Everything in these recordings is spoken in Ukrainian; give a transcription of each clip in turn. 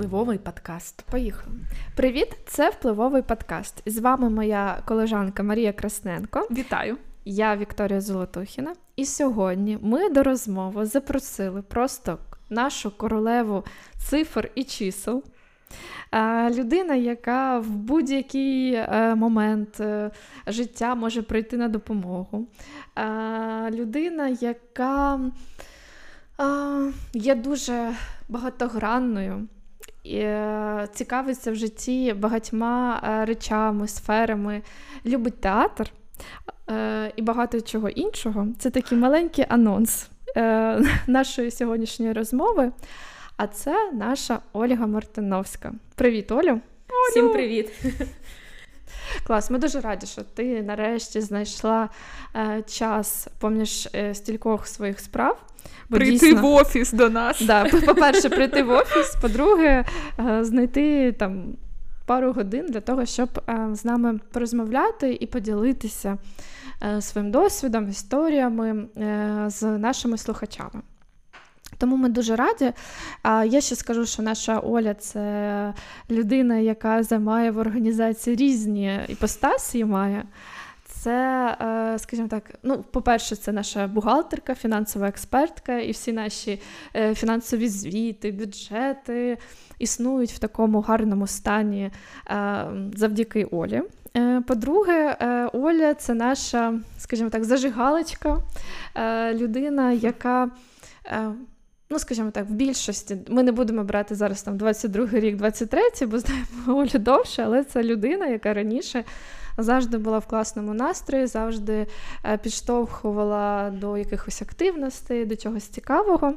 впливовий подкаст. Поїхали. Привіт, це впливовий подкаст. З вами моя колежанка Марія Красненко. Вітаю! Я Вікторія Золотухіна. І сьогодні ми до розмови запросили просто нашу королеву цифр і чисел. Людина, яка в будь-який е, момент е, життя може прийти на допомогу. Людина, яка є дуже багатогранною, цікавиться в житті багатьма речами, сферами, любить театр і багато чого іншого. Це такий маленький анонс нашої сьогоднішньої розмови. А це наша Ольга Мартиновська. Привіт, Олю! Олю! Всім привіт! Клас, ми дуже раді, що ти нарешті знайшла е, час поміж е, стількох своїх справ. Бо Прийти дійсно, в офіс до нас. Да, По-перше, прийти в офіс, по-друге, е, знайти там пару годин для того, щоб е, з нами порозмовляти і поділитися е, своїм досвідом, історіями з нашими слухачами. Тому ми дуже раді. Я ще скажу, що наша Оля це людина, яка займає в організації різні іпостасії має. Це, е, скажімо так, ну, по-перше, це наша бухгалтерка, фінансова експертка, і всі наші е, фінансові звіти, бюджети існують в такому гарному стані е, завдяки Олі. По-друге, Оля це наша, скажімо так, зажигалочка, людина, яка Ну, скажімо так, в більшості ми не будемо брати зараз там 22-й рік, 23-й, бо знаємо Олю довше, але це людина, яка раніше завжди була в класному настрої, завжди е, підштовхувала до якихось активностей, до чогось цікавого.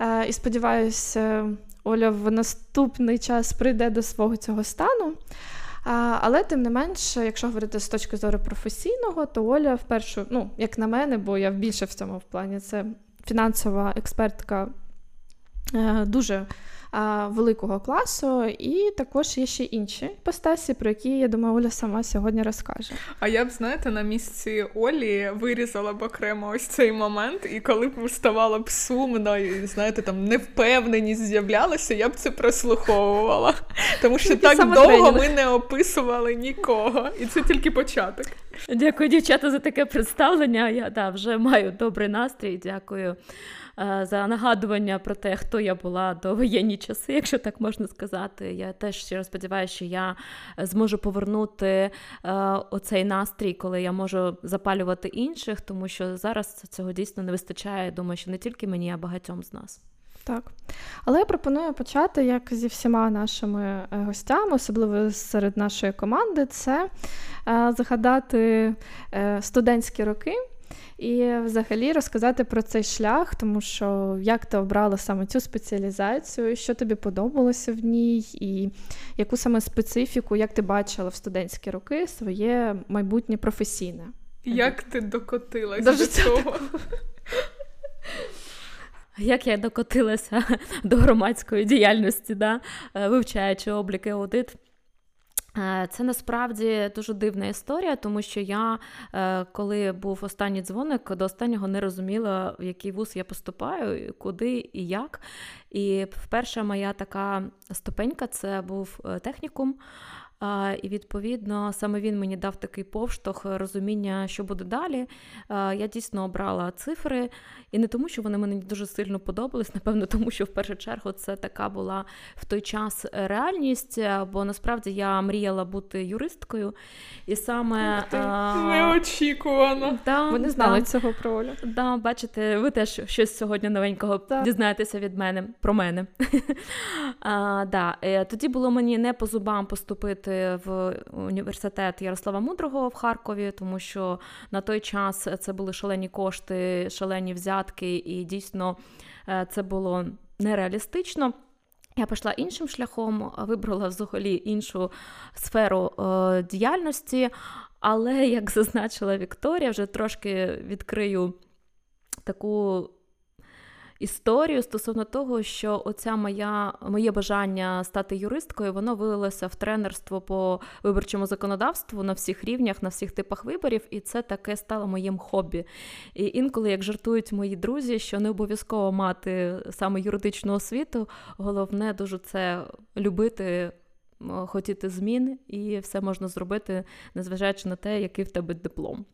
Е, і сподіваюся, Оля в наступний час прийде до свого цього стану. Але тим не менше, якщо говорити з точки зору професійного, то Оля вперше, ну, як на мене, бо я більше в цьому в плані, це фінансова експертка е, дуже великого класу, і також є ще інші постасі, про які я думаю, Оля сама сьогодні розкаже. А я б знаєте, на місці Олі вирізала б окремо ось цей момент, і коли б ставало б сумно, і знаєте, там невпевненість з'являлася, я б це прослуховувала. Тому що так довго ми не описували нікого, і це тільки початок. Дякую, дівчата, за таке представлення. Я да, вже маю добрий настрій. Дякую. Е, за нагадування про те, хто я була до воєнні часи, якщо так можна сказати. Я теж щиро сподіваюся, що я зможу повернути е, оцей настрій, коли я можу запалювати інших, тому що зараз цього дійсно не вистачає. Думаю, що не тільки мені, а багатьом з нас. Так. Але я пропоную почати, як зі всіма нашими е, гостями, особливо серед нашої команди, це згадати студентські роки. І взагалі розказати про цей шлях, тому що як ти обрала саме цю спеціалізацію, що тобі подобалося в ній, і яку саме специфіку, як ти бачила в студентські роки своє майбутнє професійне? Як ти докотилася до цього? Як я докотилася до громадської діяльності, да? Е, вивчаючи обліки аудит? Е, це насправді дуже дивна історія, тому що я, е, коли був останній дзвоник, до останнього не розуміла, в який вуз я поступаю, куди і як. І вперше моя така ступенька це був е, технікум. І відповідно саме він мені дав такий повштовх розуміння, що буде далі. Я дійсно обрала цифри, і не тому, що вони мені дуже сильно подобались, напевно, тому що в першу чергу це така була в той час реальність, бо насправді я мріяла бути юристкою. І саме неочікувано. Да, Ми не знали да. цього про Олю. Да, Бачите, ви теж щось сьогодні новенького да. дізнаєтеся від мене про мене. а, да. Е, тоді було мені не по зубам поступити в університет Ярослава Мудрого в Харкові, тому що на той час це були шалені кошти, шалені взятки, і дійсно е, це було нереалістично. Я пішла іншим шляхом, вибрала взагалі іншу сферу е, діяльності, але, як зазначила Вікторія, вже трошки відкрию таку історію стосовно того, що оця моя моє бажання стати юристкою, воно вилилося в тренерство по виборчому законодавству на всіх рівнях, на всіх типах виборів, і це таке стало моїм хобі. І інколи, як жартують мої друзі, що не обов'язково мати саме юридичну освіту, головне дуже це любити. Хотіти змін, і все можна зробити, незважаючи на те, який в тебе диплом.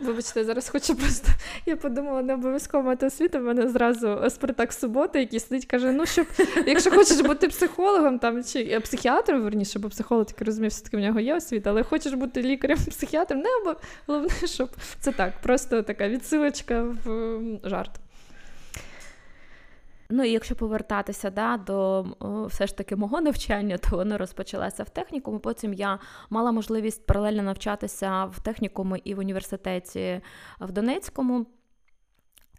Вибачте, зараз хочу просто. Я подумала, не обов'язково мати освіту. В мене зразу Спартак Субота, який сидить, каже: ну щоб, якщо хочеш бути психологом там чи е, психіатром, верніше, бо психолог таки розумів, все таки в нього є освіта, але хочеш бути лікарем-психіатром, не або головне, щоб це так, просто така відсилочка в жарт. Ну і якщо повертатися да, до все ж таки мого навчання, то воно розпочалося в технікумі. Потім я мала можливість паралельно навчатися в технікумі і в університеті в Донецькому.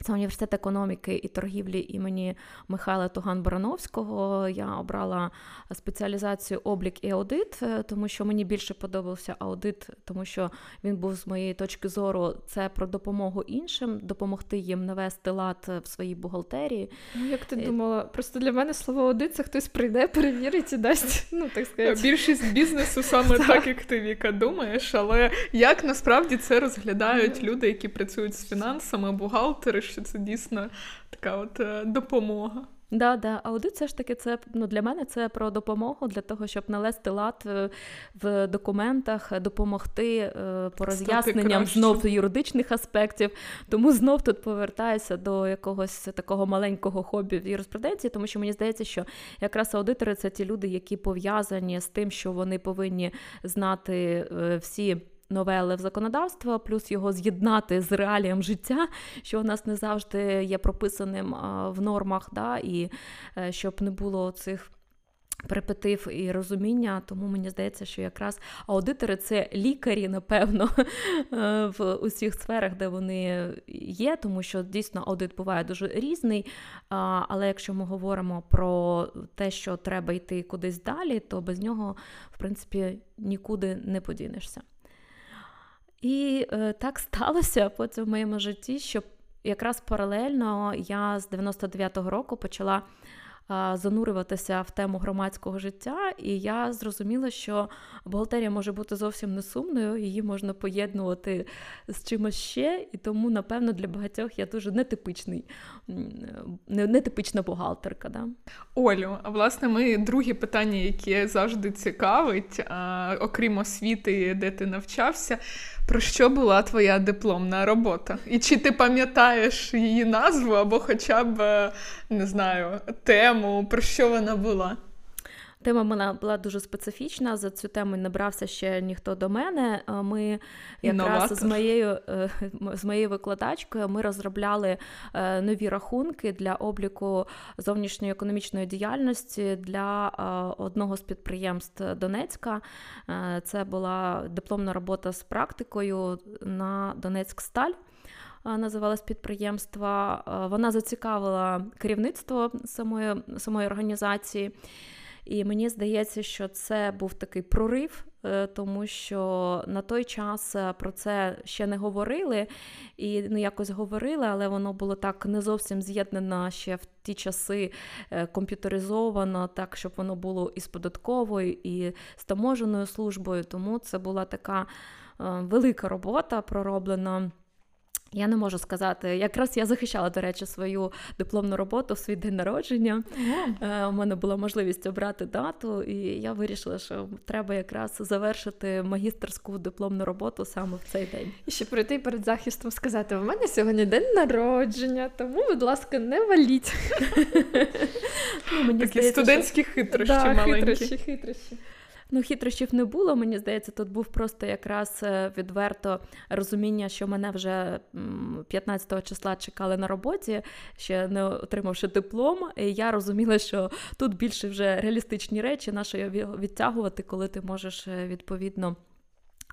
Це університет економіки і торгівлі імені Михайла Туган-Барановського. Я обрала спеціалізацію облік і аудит, е, тому що мені більше подобався аудит, тому що він був з моєї точки зору це про допомогу іншим, допомогти їм навести лад в своїй бухгалтерії. Ну, Як ти думала, просто для мене слово аудит це хтось прийде, перевірить і дасть. Ну так сказати. Більшість бізнесу саме так, як ти Віка думаєш, але як насправді це розглядають люди, які працюють з фінансами, бухгалтери що це дійсно така от е, допомога. Да, да, аудит все ж таки це ну для мене це про допомогу для того, щоб навести лад е, в документах, допомогти е, по роз'ясненням знов юридичних аспектів. Тому знов тут повертаюся до якогось такого маленького хобі в юриспруденції, тому що мені здається, що якраз аудитори це ті люди, які пов'язані з тим, що вони повинні знати всі новели в законодавство, плюс його з'єднати з реалієм життя, що у нас не завжди є прописаним в нормах, да, і е, щоб не було цих. Припитив і розуміння, тому мені здається, що якраз аудитори це лікарі, напевно, е, в усіх сферах, де вони є, тому що дійсно аудит буває дуже різний. Але якщо ми говоримо про те, що треба йти кудись далі, то без нього, в принципі, нікуди не подінешся. І е, так сталося потім в моєму житті, що якраз паралельно я з 99-го року почала занурюватися в тему громадського життя, і я зрозуміла, що бухгалтерія може бути зовсім не сумною, її можна поєднувати з чимось ще, і тому, напевно, для багатьох я дуже нетипичний, нетипична бухгалтерка. Да? Олю, а власне, ми друге питання, яке завжди цікавить, а, окрім освіти, де ти навчався. Про що була твоя дипломна робота? І чи ти пам'ятаєш її назву або хоча б е, не знаю тему, про що вона була? Тема вона була дуже специфічна. За цю тему не брався ще ніхто до мене. Е, ми якраз з моєю е, з моєю викладачкою ми розробляли е, нові рахунки для обліку зовнішньої економічної діяльності для одного з підприємств Донецька. Це була дипломна робота з практикою на Донецьк Сталь. Називалось підприємства. Вона зацікавила керівництво самої самої організації. І мені здається, що це був такий прорив, е, тому що на той час е, про це ще не говорили, і ну якось говорили, але воно було так не зовсім з'єднано ще в ті часи е, комп'ютеризовано, так щоб воно було і з податковою, і з таможеною службою. Тому це була така велика робота пророблена. Я не можу сказати, якраз я захищала, до речі, свою дипломну роботу в свій день народження. Oh. У мене була можливість обрати дату, і я вирішила, що треба якраз завершити магістерську дипломну роботу саме в цей день. І ще прийти перед захистом сказати: у мене сьогодні день народження, тому, будь ласка, не валіть. Ну, Такі студентські хитрощі маленькі. Хитрощі, хитрощі. Ну, хитрощів не було. Мені здається, тут був просто якраз е, відверто розуміння, що мене вже 15 числа чекали на роботі, ще не отримавши диплом. І Я розуміла, що тут більше вже реалістичні речі, на що відтягувати, коли ти можеш е, відповідно.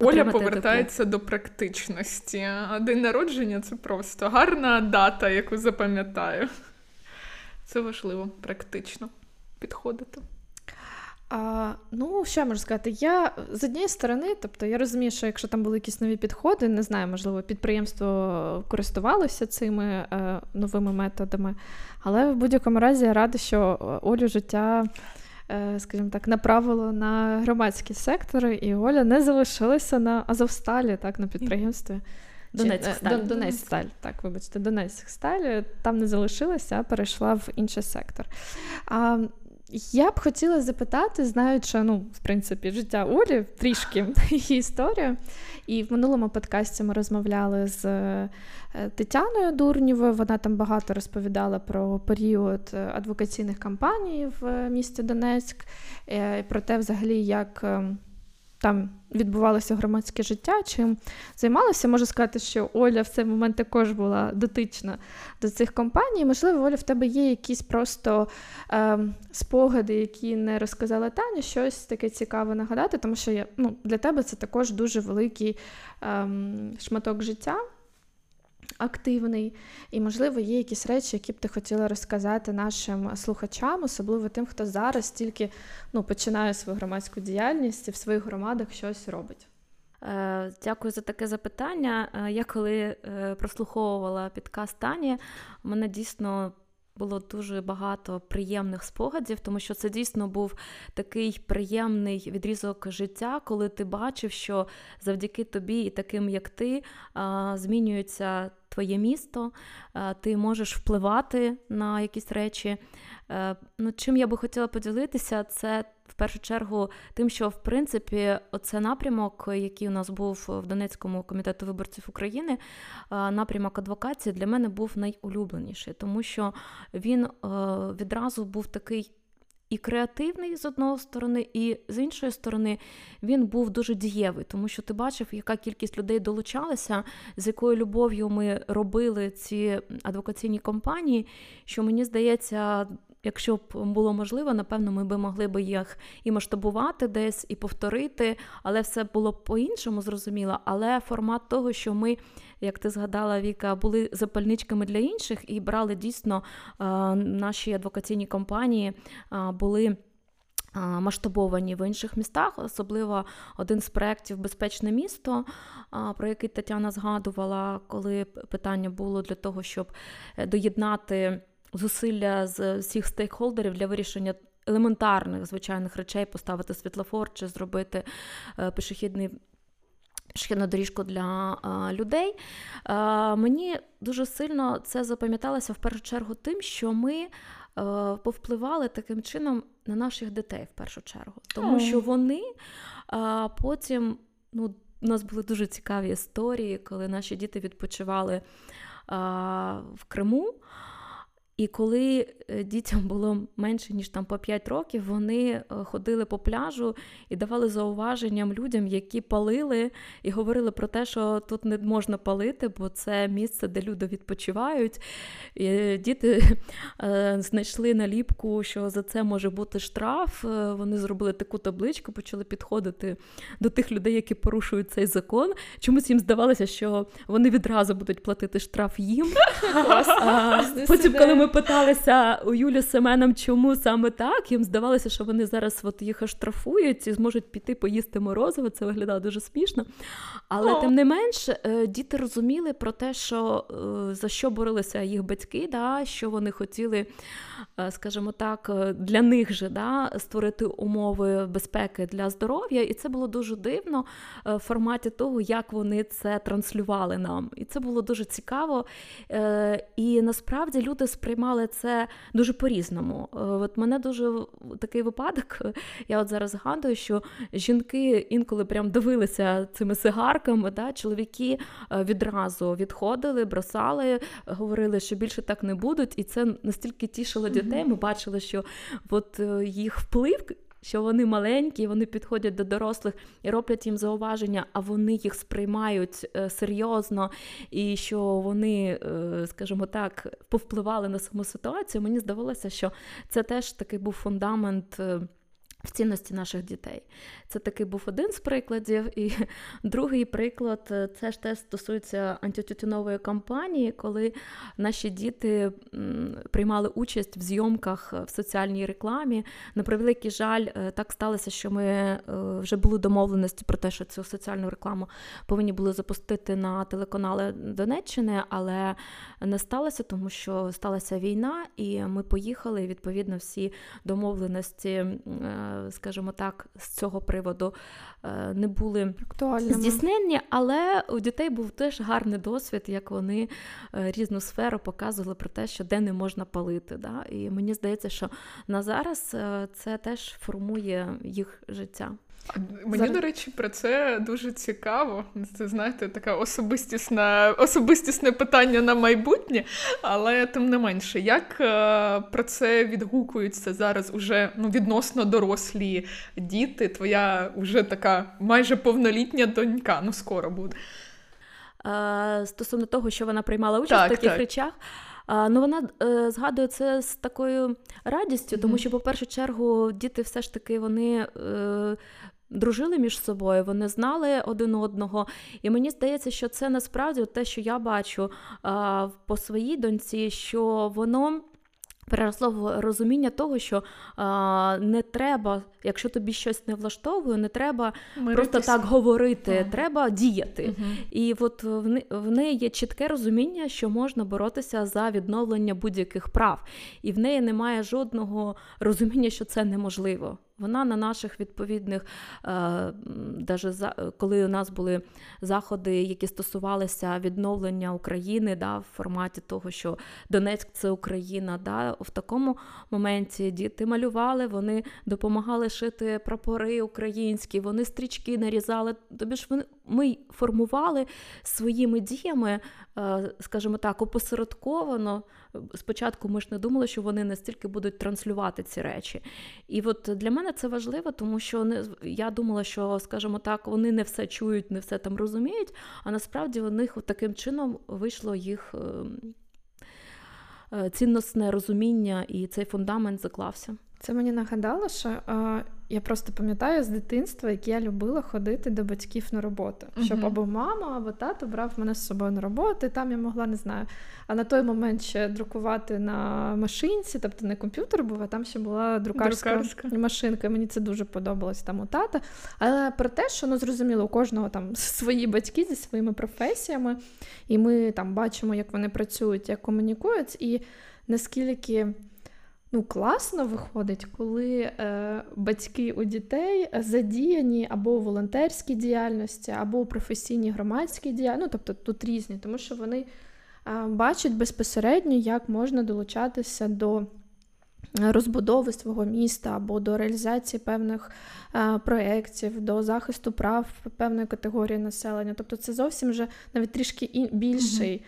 Оля повертається диплом. до практичності. День народження це просто гарна дата, яку запам'ятаю. Це важливо практично підходити. А, Ну, що я можу сказати? Я з однієї сторони, тобто я розумію, що якщо там були якісь нові підходи, не знаю, можливо, підприємство користувалося цими е, новими методами, але в будь-якому разі я рада, що Олю життя. Е, скажімо так, направило на громадські сектори, і Оля не залишилася на Азовсталі, так, на підприємстві. Донецьксталь. Донецьксталь, так, вибачте, Донецьксталь. Там не залишилася, а перейшла в інший сектор. А, я б хотіла запитати, знаючи, ну, в принципі, життя Олі, трішки її історію. І в минулому подкасті ми розмовляли з е, Тетяною Дурнєвою. Вона там багато розповідала про період адвокаційних кампаній в місті Донецьк, е, про те, взагалі, як ем, там відбувалося громадське життя, чим займалася. Можу сказати, що Оля в цей момент також була дотична до цих компаній. Можливо, Оля, в тебе є якісь просто е, спогади, які не розказала Таня, щось таке цікаве нагадати, тому що я, ну, для тебе це також дуже великий е, шматок життя активний, і, можливо, є якісь речі, які б ти хотіла розказати нашим слухачам, особливо тим, хто зараз тільки ну, починає свою громадську діяльність і в своїх громадах щось робить. Е, дякую за таке запитання. Е, я коли е, прослуховувала підкаст Тані, мене дійсно було дуже багато приємних спогадів, тому що це дійсно був такий приємний відрізок життя, коли ти бачив, що завдяки тобі і таким, як ти, змінюється твоє місто, ти можеш впливати на якісь речі. Е, ну, Чим я би хотіла поділитися, це в першу чергу тим, що в принципі оце напрямок, який у нас був в Донецькому комітету виборців України, е, напрямок адвокації для мене був найулюбленіший, тому що він е, відразу був такий. І креативний з одного сторони, і з іншої сторони він був дуже дієвий, тому що ти бачив, яка кількість людей долучалася, з якою любов'ю ми робили ці адвокаційні компанії. Що мені здається, Якщо б було можливо, напевно, ми би могли би їх і масштабувати десь, і повторити, але все було б по-іншому, зрозуміло. Але формат того, що ми, як ти згадала, Віка, були запальничками для інших і брали дійсно наші адвокаційні компанії були. Масштабовані в інших містах, особливо один з проєктів Безпечне місто, про який Тетяна згадувала, коли питання було для того, щоб е, доєднати зусилля з всіх стейкхолдерів для вирішення елементарних звичайних речей, поставити світлофор чи зробити е, пішохідний. Пішохідну доріжку для а, людей. А, Мені дуже сильно це запам'яталося в першу чергу тим, що ми повпливали таким чином на наших дітей в першу чергу. Тому що вони потім ну, у нас були дуже цікаві історії, коли наші діти відпочивали в Криму. І коли е, дітям було менше ніж там по 5 років, вони е, ходили по пляжу і давали зауваженням людям, які палили, і говорили про те, що тут не можна палити, бо це місце, де люди відпочивають. І Діти е, знайшли наліпку, що за це може бути штраф. Вони зробили таку табличку, почали підходити до тих людей, які порушують цей закон. Чомусь їм здавалося, що вони відразу будуть платити штраф їм. Потім, коли ми питалися у Юлі Семеном, чому саме так. Їм здавалося, що вони зараз от їх оштрафують і зможуть піти поїсти морозиво. Це виглядало дуже смішно. Але О. тим не менш, е, діти розуміли про те, що е, за що боролися їх батьки, да, що вони хотіли, е, скажімо так, для них же да, створити умови безпеки для здоров'я. І це було дуже дивно в форматі того, як вони це транслювали нам. І це було дуже цікаво. І насправді люди сприймали сприймали це дуже по-різному. Е, от мене дуже такий випадок. Я от зараз згадую, що жінки інколи прям дивилися цими сигарками, да, чоловіки е, відразу відходили, бросали, говорили, що більше так не будуть, і це настільки тішило дітей. Ми бачили, що от е, їх вплив що вони маленькі, вони підходять до дорослих і роблять їм зауваження, а вони їх сприймають е, серйозно, і що вони, е, скажімо так, повпливали на саму ситуацію. Мені здавалося, що це теж такий був фундамент. Е, в цінності наших дітей. Це такий був один з прикладів. І другий приклад е, це ж теж стосується антитютюнової кампанії, коли наші діти приймали участь в зйомках в соціальній рекламі. На превеликий жаль, е, так сталося, що ми е, вже були домовленості про те, що цю соціальну рекламу повинні були запустити на телеканали Донеччини, але не сталося, тому що сталася війна, і ми поїхали. Відповідно, всі домовленості скажімо так, з цього приводу е, не були Актуальними. здійснені, але у дітей був теж гарний досвід, як вони е, різну сферу показували про те, що де не можна палити. Да? І мені здається, що на зараз е, це теж формує їх життя. Мені, Зараз... до речі, про це дуже цікаво. Це, знаєте, таке особистісне особистісне питання на майбутнє, але тим не менше, як е, про це відгукуються зараз уже ну, відносно дорослі діти? Твоя вже така майже повнолітня донька, ну скоро буде. Е, стосовно того, що вона приймала участь так, в таких так. речах. Ну, вона е, згадує це з такою радістю, mm-hmm. тому що, по першу чергу, діти все ж таки вони е, дружили між собою, вони знали один одного. І мені здається, що це насправді те, що я бачу а, по своїй доньці, що воно. Переросло в розуміння того, що а, не треба, якщо тобі щось не влаштовує, не треба Миритись. просто так говорити, а. треба діяти. Угу. І от в, в неї є чітке розуміння, що можна боротися за відновлення будь-яких прав, і в неї немає жодного розуміння, що це неможливо. Вона на наших відповідних, навіть за коли у нас були заходи, які стосувалися відновлення України, да, в форматі того, що Донецьк це Україна. Да, В такому моменті діти малювали, вони допомагали шити прапори українські, вони стрічки нарізали. Тобі ж ми формували своїми діями, скажімо так, опосередковано спочатку ми ж не думали, що вони настільки будуть транслювати ці речі. І от для мене це важливо, тому що не, я думала, що, скажімо так, вони не все чують, не все там розуміють, а насправді у них таким чином вийшло їх ем, е, цінностне розуміння, і цей фундамент заклався. Це мені нагадало, що е, я просто пам'ятаю з дитинства, як я любила ходити до батьків на роботу. Щоб uh-huh. або мама, або тато брав мене з собою на роботу, і там я могла не знаю. А на той момент ще друкувати на машинці, тобто не комп'ютер був, а там ще була друкарська, друкарська. машинка. Мені це дуже подобалось там у тата. Але про те, що ну зрозуміло, у кожного там свої батьки зі своїми професіями, і ми там бачимо, як вони працюють, як комунікують, і наскільки ну, класно виходить, коли е, батьки у дітей задіяні або у волонтерській діяльності, або у професійній громадській діяльності, ну, тобто тут різні, тому що вони е, бачать безпосередньо, як можна долучатися до. Розбудови свого міста або до реалізації певних е, проєктів, до захисту прав певної категорії населення. Тобто це зовсім вже навіть трішки більший Е,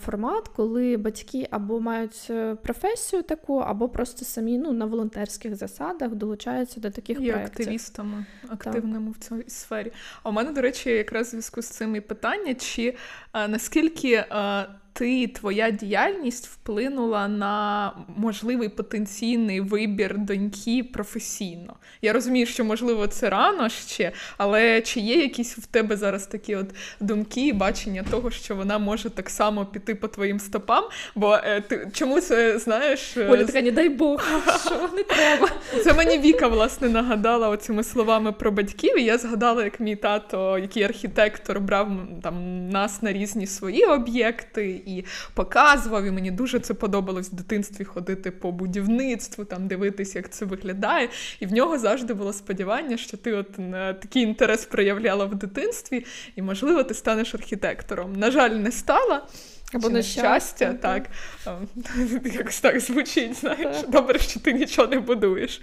формат, коли батьки або мають е, професію таку, або просто самі ну, на волонтерських засадах долучаються до таких Є проєктів. активістами активними так. в цій сфері. А у мене, до речі, якраз в зв'язку з цим і питання, чи а, е, наскільки. А, ти твоя діяльність вплинула на можливий потенційний вибір доньки професійно. Я розумію, що можливо це рано ще, але чи є якісь в тебе зараз такі от думки, і бачення того, що вона може так само піти по твоїм стопам? Бо е, ти чому це знаєш? Е, Оля така, не дай Бог, що не треба. Це мені Віка власне нагадала оцими словами про батьків. і Я згадала, як мій тато, який архітектор, брав там нас на різні свої об'єкти і показував. І мені дуже це подобалось в дитинстві ходити по будівництву, там дивитися, як це виглядає. І в нього завжди було сподівання, що ти от такий інтерес проявляла в дитинстві, і, можливо, ти станеш архітектором. На жаль, не стала. Або на щастя, так. Якось так звучить, знаєш. Так. Добре, що ти нічого не будуєш.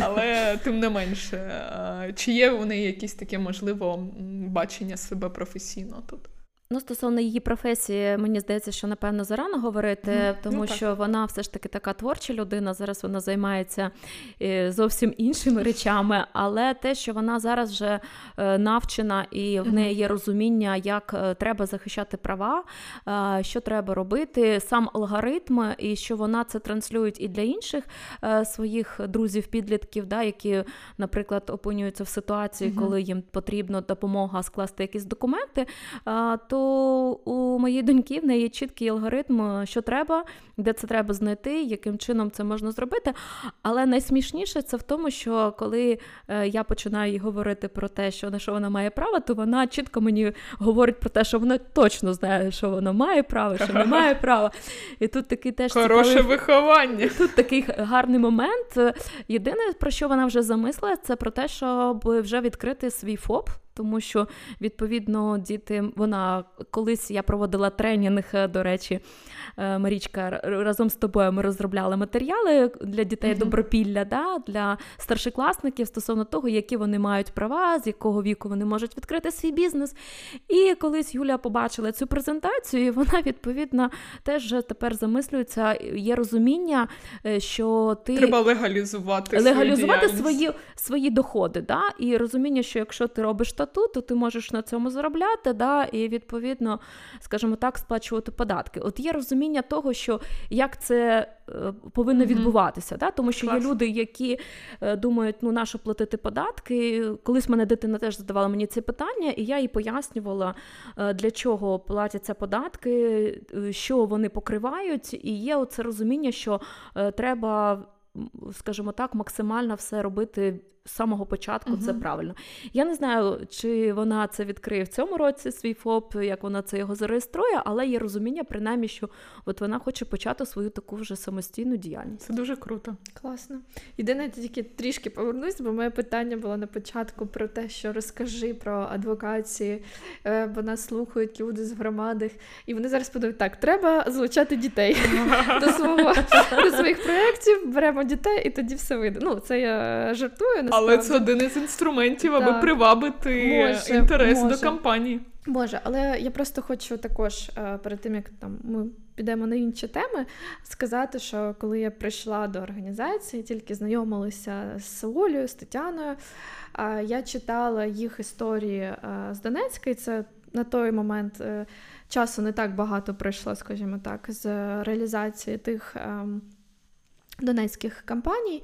Але тим не менше, чи є у неї якісь таке можливо бачення себе професійно тут? Ну, стосовно її професії, мені здається, що напевно зарано говорити, mm, тому ну, що вона все ж таки така творча людина. Зараз вона займається е, зовсім іншими речами, але те, що вона зараз вже е, навчена і в неї є розуміння, як е, треба захищати права, що треба робити, сам алгоритм, і що вона це транслює і для інших своїх друзів-підлітків, да, які, наприклад, опинюються в ситуації, коли їм потрібна допомога скласти якісь документи. то у моєї доньки в неї чіткий алгоритм, що треба, де це треба знайти, яким чином це можна зробити. Але найсмішніше це в тому, що коли е, я починаю їй говорити про те, що на що вона має право, то вона чітко мені говорить про те, що вона точно знає, що вона має право, що не має права. І тут такий теж хороше цікавий... виховання. Тут такий гарний момент. Єдине, про що вона вже замислила, це про те, щоб вже відкрити свій ФОП тому що відповідно діти, вона колись я проводила тренінг, е, до речі, Марічка разом з тобою ми розробляли матеріали для дітей добропілля, да, для старшокласників стосовно того, які вони мають права, з якого віку вони можуть відкрити свій бізнес. І колись Юля побачила цю презентацію, і вона відповідно теж тепер замислюється. Є розуміння, е, що ти треба легалізувати легалізувати свої свої доходи. Да? І розуміння, що якщо ти робиш статут, то ти можеш на цьому заробляти, да, і відповідно, скажімо так, сплачувати податки. От є розуміння того, що як це е, повинно відбуватися, да? тому що Клас. є люди, які е, думають, ну нащо платити податки. Колись мене дитина теж задавала мені це питання, і я їй пояснювала, е, для чого платяться податки, що вони покривають, і є оце розуміння, що треба скажімо так, максимально все робити самого початку. uh Це правильно. Я не знаю, чи вона це відкриє в цьому році свій ФОП, як вона це його зареєструє, але є розуміння, принаймні, що от вона хоче почати свою таку вже самостійну діяльність. Це дуже круто. Класно. Єдине, тільки трішки повернусь, бо моє питання було на початку про те, що розкажи про адвокації, е, бо нас слухають люди з громади, і вони зараз подумають, так, треба залучати дітей до свого до своїх проєктів, беремо дітей, і тоді все вийде. Ну, це я жартую. Але це один із інструментів, аби так. привабити може, інтерес може. до кампанії. Може, але я просто хочу також е, перед тим, як там ми підемо на інші теми, сказати, що коли я прийшла до організації, тільки знайомилася з Олею, з Тетяною, я читала їх історії е, з Донецька, і це на той момент е, часу не так багато пройшло, скажімо так, з реалізації тих. Ем, Донецьких кампаній.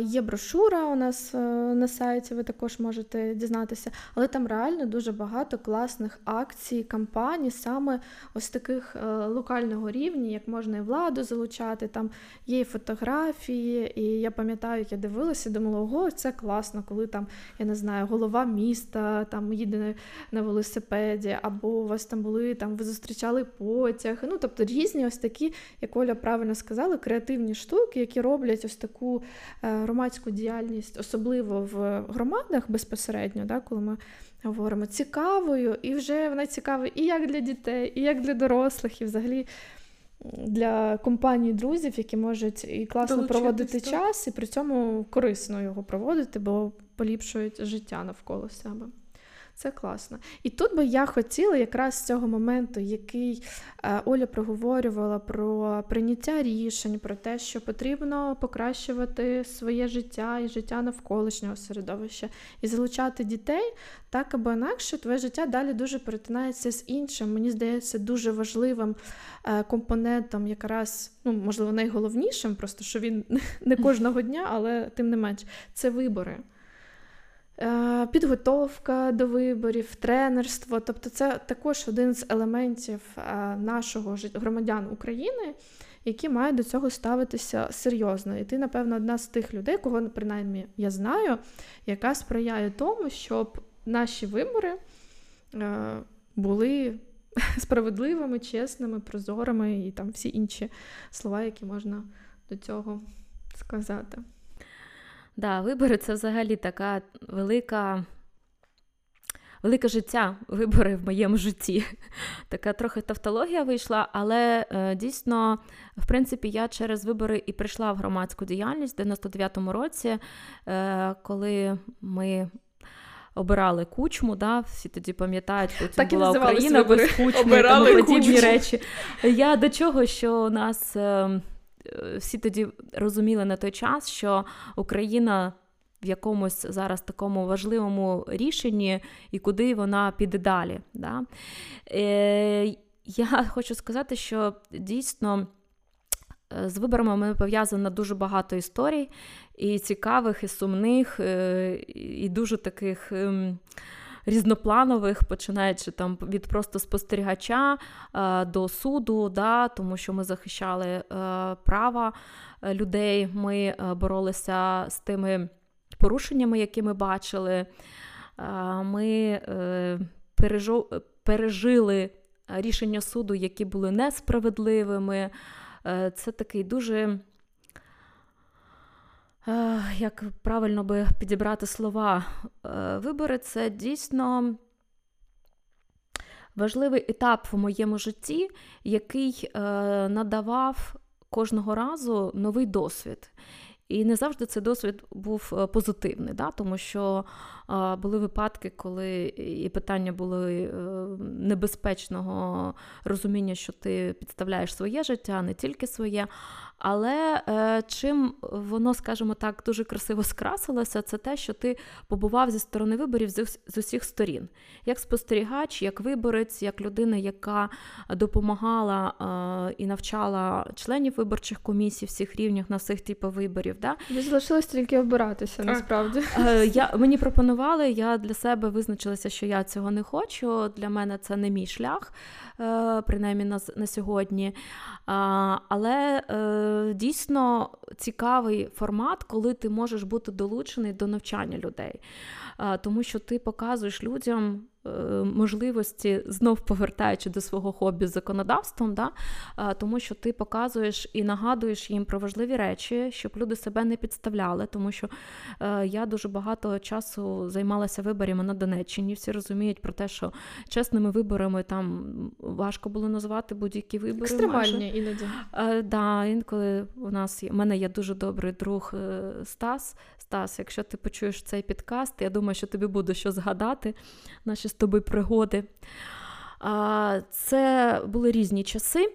Є брошура у нас е, на сайті, ви також можете дізнатися, але там реально дуже багато класних акцій, кампаній, саме ось таких е, локального рівня, як можна і владу залучати. Там є і фотографії, і я пам'ятаю, як я дивилася, думала, ого, це класно, коли там, я не знаю, голова міста там їде на велосипеді, або у вас там були, там ви зустрічали потяг. Ну, тобто різні ось такі, як Оля правильно сказала, креативні штуки штуки, які роблять ось таку е, громадську діяльність, особливо в громадах безпосередньо, да, коли ми говоримо цікавою, і вже вона цікава і як для дітей, і як для дорослих, і взагалі. Для компаній друзів, які можуть і класно Долучитись, проводити так. час, і при цьому корисно його проводити, бо поліпшують життя навколо себе. Це класно. І тут би я хотіла якраз з цього моменту, який е, Оля проговорювала про прийняття рішень, про те, що потрібно покращувати своє життя і життя навколишнього середовища, і залучати дітей так або інакше, твоє життя далі дуже перетинається з іншим. Мені здається, дуже важливим е, компонентом, якраз, ну, можливо, найголовнішим, просто що він не кожного дня, але тим не менш, це вибори. Е, підготовка до виборів, тренерство. Тобто, це також один з елементів е, нашого громадян України, які мають до цього ставитися серйозно. І ти, напевно, одна з тих людей, кого принаймні я знаю, яка сприяє тому, щоб наші вибори е, були справедливими, чесними, прозорими і там всі інші слова, які можна до цього сказати. Да, Вибори це взагалі така велика велике життя, вибори в моєму житті. Така трохи тавтологія вийшла, але е, дійсно, в принципі, я через вибори і прийшла в громадську діяльність в 99-му році, е, коли ми обирали кучму. Да? Всі тоді пам'ятають, потім так була Україна без кучми тому подібні кучму. речі. Я до чого, що у нас е, всі тоді розуміли на той час, що Україна. В якомусь зараз такому важливому рішенні і куди вона піде далі. Да? Е, Я хочу сказати, що дійсно е, з виборами мене пов'язано дуже багато історій, і цікавих, і сумних, е, і дуже таких. Різнопланових, починаючи там від просто спостерігача е, до суду, да, тому що ми захищали е, права е, людей, ми боролися з тими порушеннями, які ми бачили. Ми пережили рішення суду, які були несправедливими. Це такий дуже. Як правильно би підібрати слова? Е, Вибори це дійсно важливий етап в моєму житті, який е, надавав кожного разу новий досвід. І не завжди цей досвід був е, позитивний, да? тому що е, були випадки, коли і питання були небезпечного розуміння, що ти підставляєш своє життя, не тільки своє. Але е, чим воно, скажімо так, дуже красиво скрасилося, це те, що ти побував зі сторони виборів з, з усіх сторін, як спостерігач, як виборець, як людина, яка допомагала е, і навчала членів виборчих комісій всіх рівнях на всіх типах виборів. Да? Ви залишилось тільки обиратися, насправді. Е, Я, мені пропонували, я для себе визначилася, що я цього не хочу. Для мене це не мій шлях, е, принаймні на, на сьогодні. Але е, дійсно цікавий формат, коли ти можеш бути долучений до навчання людей. Тому що ти показуєш людям. Е, Можливості знов повертаючи до свого хобі з законодавством, да? тому що ти показуєш і нагадуєш їм про важливі речі, щоб люди себе не підставляли, тому що Е, Я дуже багато часу займалася виборами на Донеччині. Всі розуміють про те, що чесними виборами там важко було назвати будь-які вибори. майже. Екстремальні іноді. Е, да, інколи у нас є, у мене є дуже добрий друг е, Стас. Стас, якщо ти почуєш цей підкаст, я думаю, що тобі буде що згадати, наші тобою пригоди. Це були різні часи.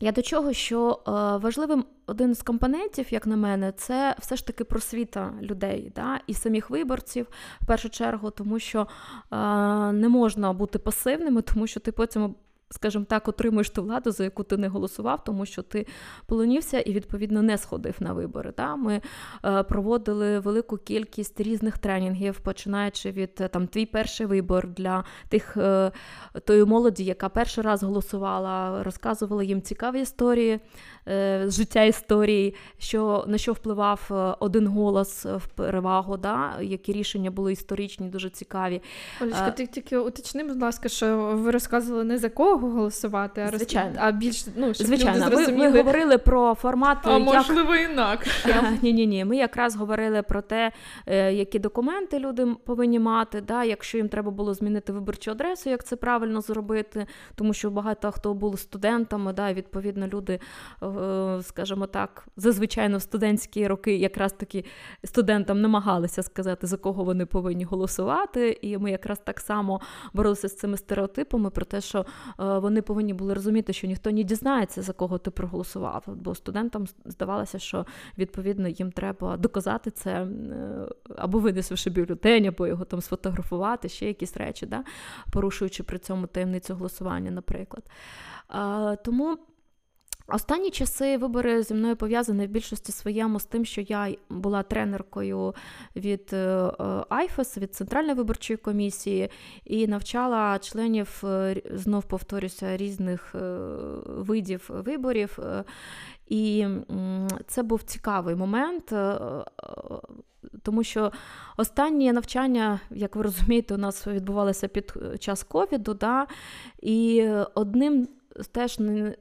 Я до чого, що е, важливим один з компонентів, як на мене, це все ж таки просвіта людей да? і самих виборців в першу чергу, тому що е, не можна бути пасивними, тому що ти потім. Скажімо так, отримуєш ту владу, за яку ти не голосував, тому що ти полонівся і, відповідно, не сходив на вибори. Да? Ми е, проводили велику кількість різних тренінгів, починаючи від е, там твій перший вибор для тих е, тої молоді, яка перший раз голосувала, розказували їм цікаві історії з життя історії, що на що впливав один голос в перевагу, да? які рішення були історичні, дуже цікаві. Олечка, ти тільки уточни, будь ласка, що ви розказували не за кого голосувати, а, роз- а більш ну, щоб Звичайно, люди ви, зрозуміли. ви говорили про формат, А як можливо, інакше. Ні, ні, ні. Ми якраз говорили про те, е, які документи люди повинні мати, да, якщо їм треба було змінити виборчу адресу, як це правильно зробити, тому що багато хто були студентами, да, відповідно люди, е, скажімо так, зазвичай в студентські роки якраз таки студентам намагалися сказати, за кого вони повинні голосувати. І ми якраз так само боролися з цими стереотипами про те, що е, вони повинні були розуміти, що ніхто не дізнається, за кого ти проголосував. Бо студентам здавалося, що відповідно їм треба доказати це е, або винесивши бюлетень, або його там сфотографувати, ще якісь речі, да? порушуючи при цьому таємницю голосування, наприклад. Тому. Останні часи вибори зі мною пов'язані в більшості своєму з тим, що я була тренеркою від е, АЙФЕС, від Центральної виборчої комісії, і навчала членів, е, знов повторюся, різних е, видів виборів. Е, І це був цікавий момент, е, е, тому що останні навчання, як ви розумієте, у нас відбувалося під час ковіду, да, і одним теж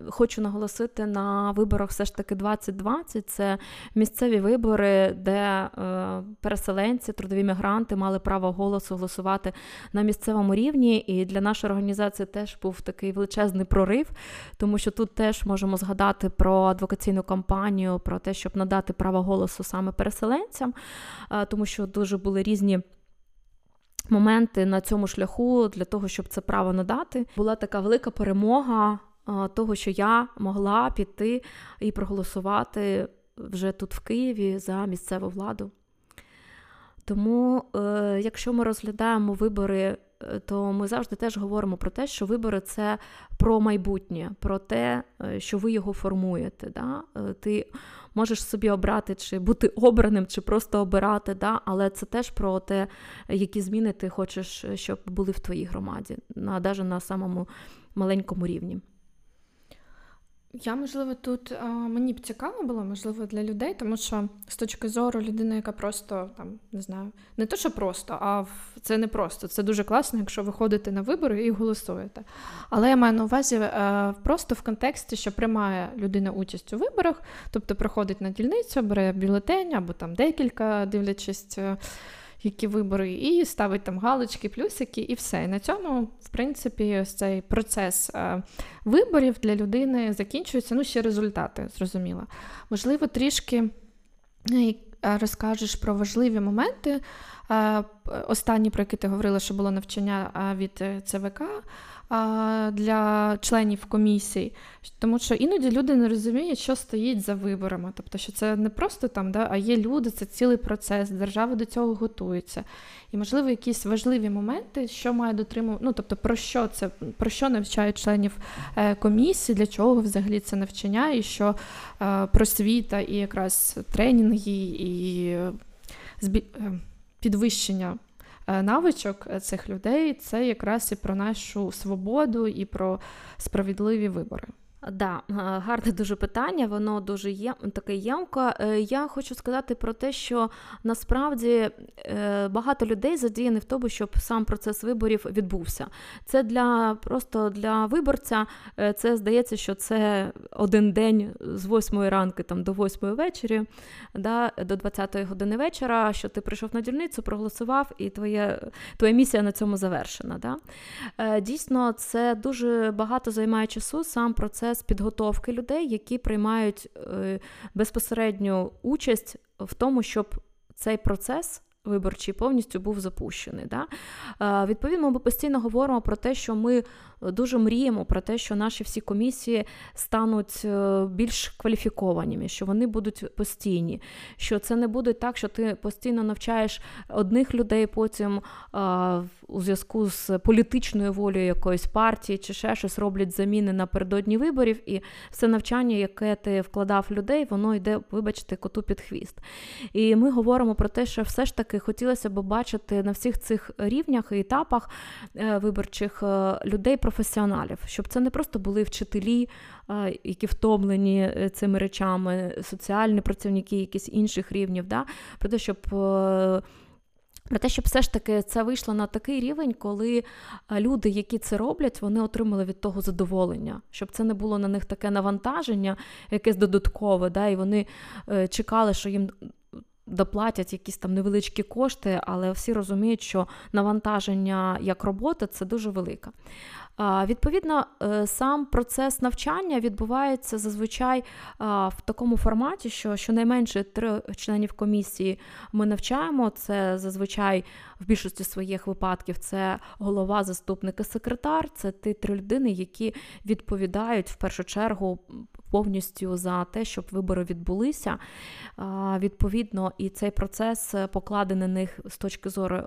хочу наголосити на виборах все ж таки 2020. Це місцеві вибори, де е, переселенці, трудові мігранти мали право голосу голосувати на місцевому рівні. І для нашої організації теж був такий величезний прорив, тому що тут теж можемо згадати про адвокаційну кампанію, про те, щоб надати право голосу саме переселенцям, е, тому що дуже були різні. моменти на цьому шляху для того, щоб це право надати. Була така велика перемога того, що я могла піти і проголосувати вже тут в Києві за місцеву владу. Тому, е, якщо ми розглядаємо вибори, е, то ми завжди теж говоримо про те, що вибори це про майбутнє, про те, е, що ви його формуєте. Да? Ти можеш собі обрати, чи бути обраним, чи просто обирати, да? але це теж про те, які зміни ти хочеш, щоб були в твоїй громаді, навіть на самому маленькому рівні. Я, можливо, тут а, мені б цікаво було, можливо, для людей, тому що з точки зору людини, яка просто там не знаю, не то, що просто, а це не просто. Це дуже класно, якщо ви ходите на вибори і голосуєте. Але я маю на увазі а, е, просто в контексті, що приймає людина участь у виборах, тобто приходить на дільницю, бере бюлетень або там декілька, дивлячись. Е, які вибори, і ставить там галочки, плюсики, і все. І на цьому, в принципі, ось цей процес е, виборів для людини закінчується. Ну, ще результати, зрозуміло. Можливо, трішки е, розкажеш про важливі моменти. Е, останні, про які ти говорила, що було навчання від ЦВК для членів комісій, тому що іноді люди не розуміють, що стоїть за виборами. Тобто, що це не просто там, да, а є люди, це цілий процес, держава до цього готується. І, можливо, якісь важливі моменти, що має дотримувати, ну тобто, про що це, про що навчають членів е, комісії, для чого взагалі це навчання, і що е, просвіта, і якраз тренінги, і е, підвищення навичок е, цих людей це якраз і про нашу свободу, і про справедливі вибори. Да, гарне дуже питання, воно дуже є таке ємко. Е, я хочу сказати про те, що насправді е, багато людей задіяні в тому, щоб сам процес виборів відбувся. Це для просто для виборця, е, це здається, що це один день з 8 ранки там, до 8 вечері, да, до 20 години вечора, що ти прийшов на дільницю, проголосував, і твоя твоя місія на цьому завершена. Да? Дійсно, це дуже багато займає часу сам процес процес підготовки людей, які приймають е, безпосередню участь в тому, щоб цей процес. Виборчий повністю був запущений. Да? Е, відповідно, ми постійно говоримо про те, що ми дуже мріємо про те, що наші всі комісії стануть е, більш кваліфікованими, що вони будуть постійні, що це не буде так, що ти постійно навчаєш одних людей, потім у зв'язку з політичною волею якоїсь партії чи ще щось роблять заміни напередодні виборів, і все навчання, яке ти вкладав людей, воно йде, вибачте, коту під хвіст. І ми говоримо про те, що все ж таки хотілося б бачити на всіх цих рівнях і етапах е, виборчих е, людей професіоналів, щоб це не просто були вчителі, які втомлені е, цими речами, соціальні працівники, якісь інших рівнів, да? про те, щоб. Е, про те, щоб все ж таки це вийшло на такий рівень, коли люди, які це роблять, вони отримали від того задоволення, щоб це не було на них таке навантаження, якесь додаткове, да, і вони е, чекали, що їм доплатять якісь там невеличкі кошти, але всі розуміють, що навантаження як робота це дуже велике. Відповідно, е, сам процес навчання відбувається зазвичай в такому форматі, що щонайменше три членів комісії ми навчаємо. Це зазвичай в більшості своїх випадків це голова, заступник і секретар. Це ті три людини, які відповідають в першу чергу повністю за те, щоб вибори відбулися. Відповідно, і цей процес покладений на них з точки зору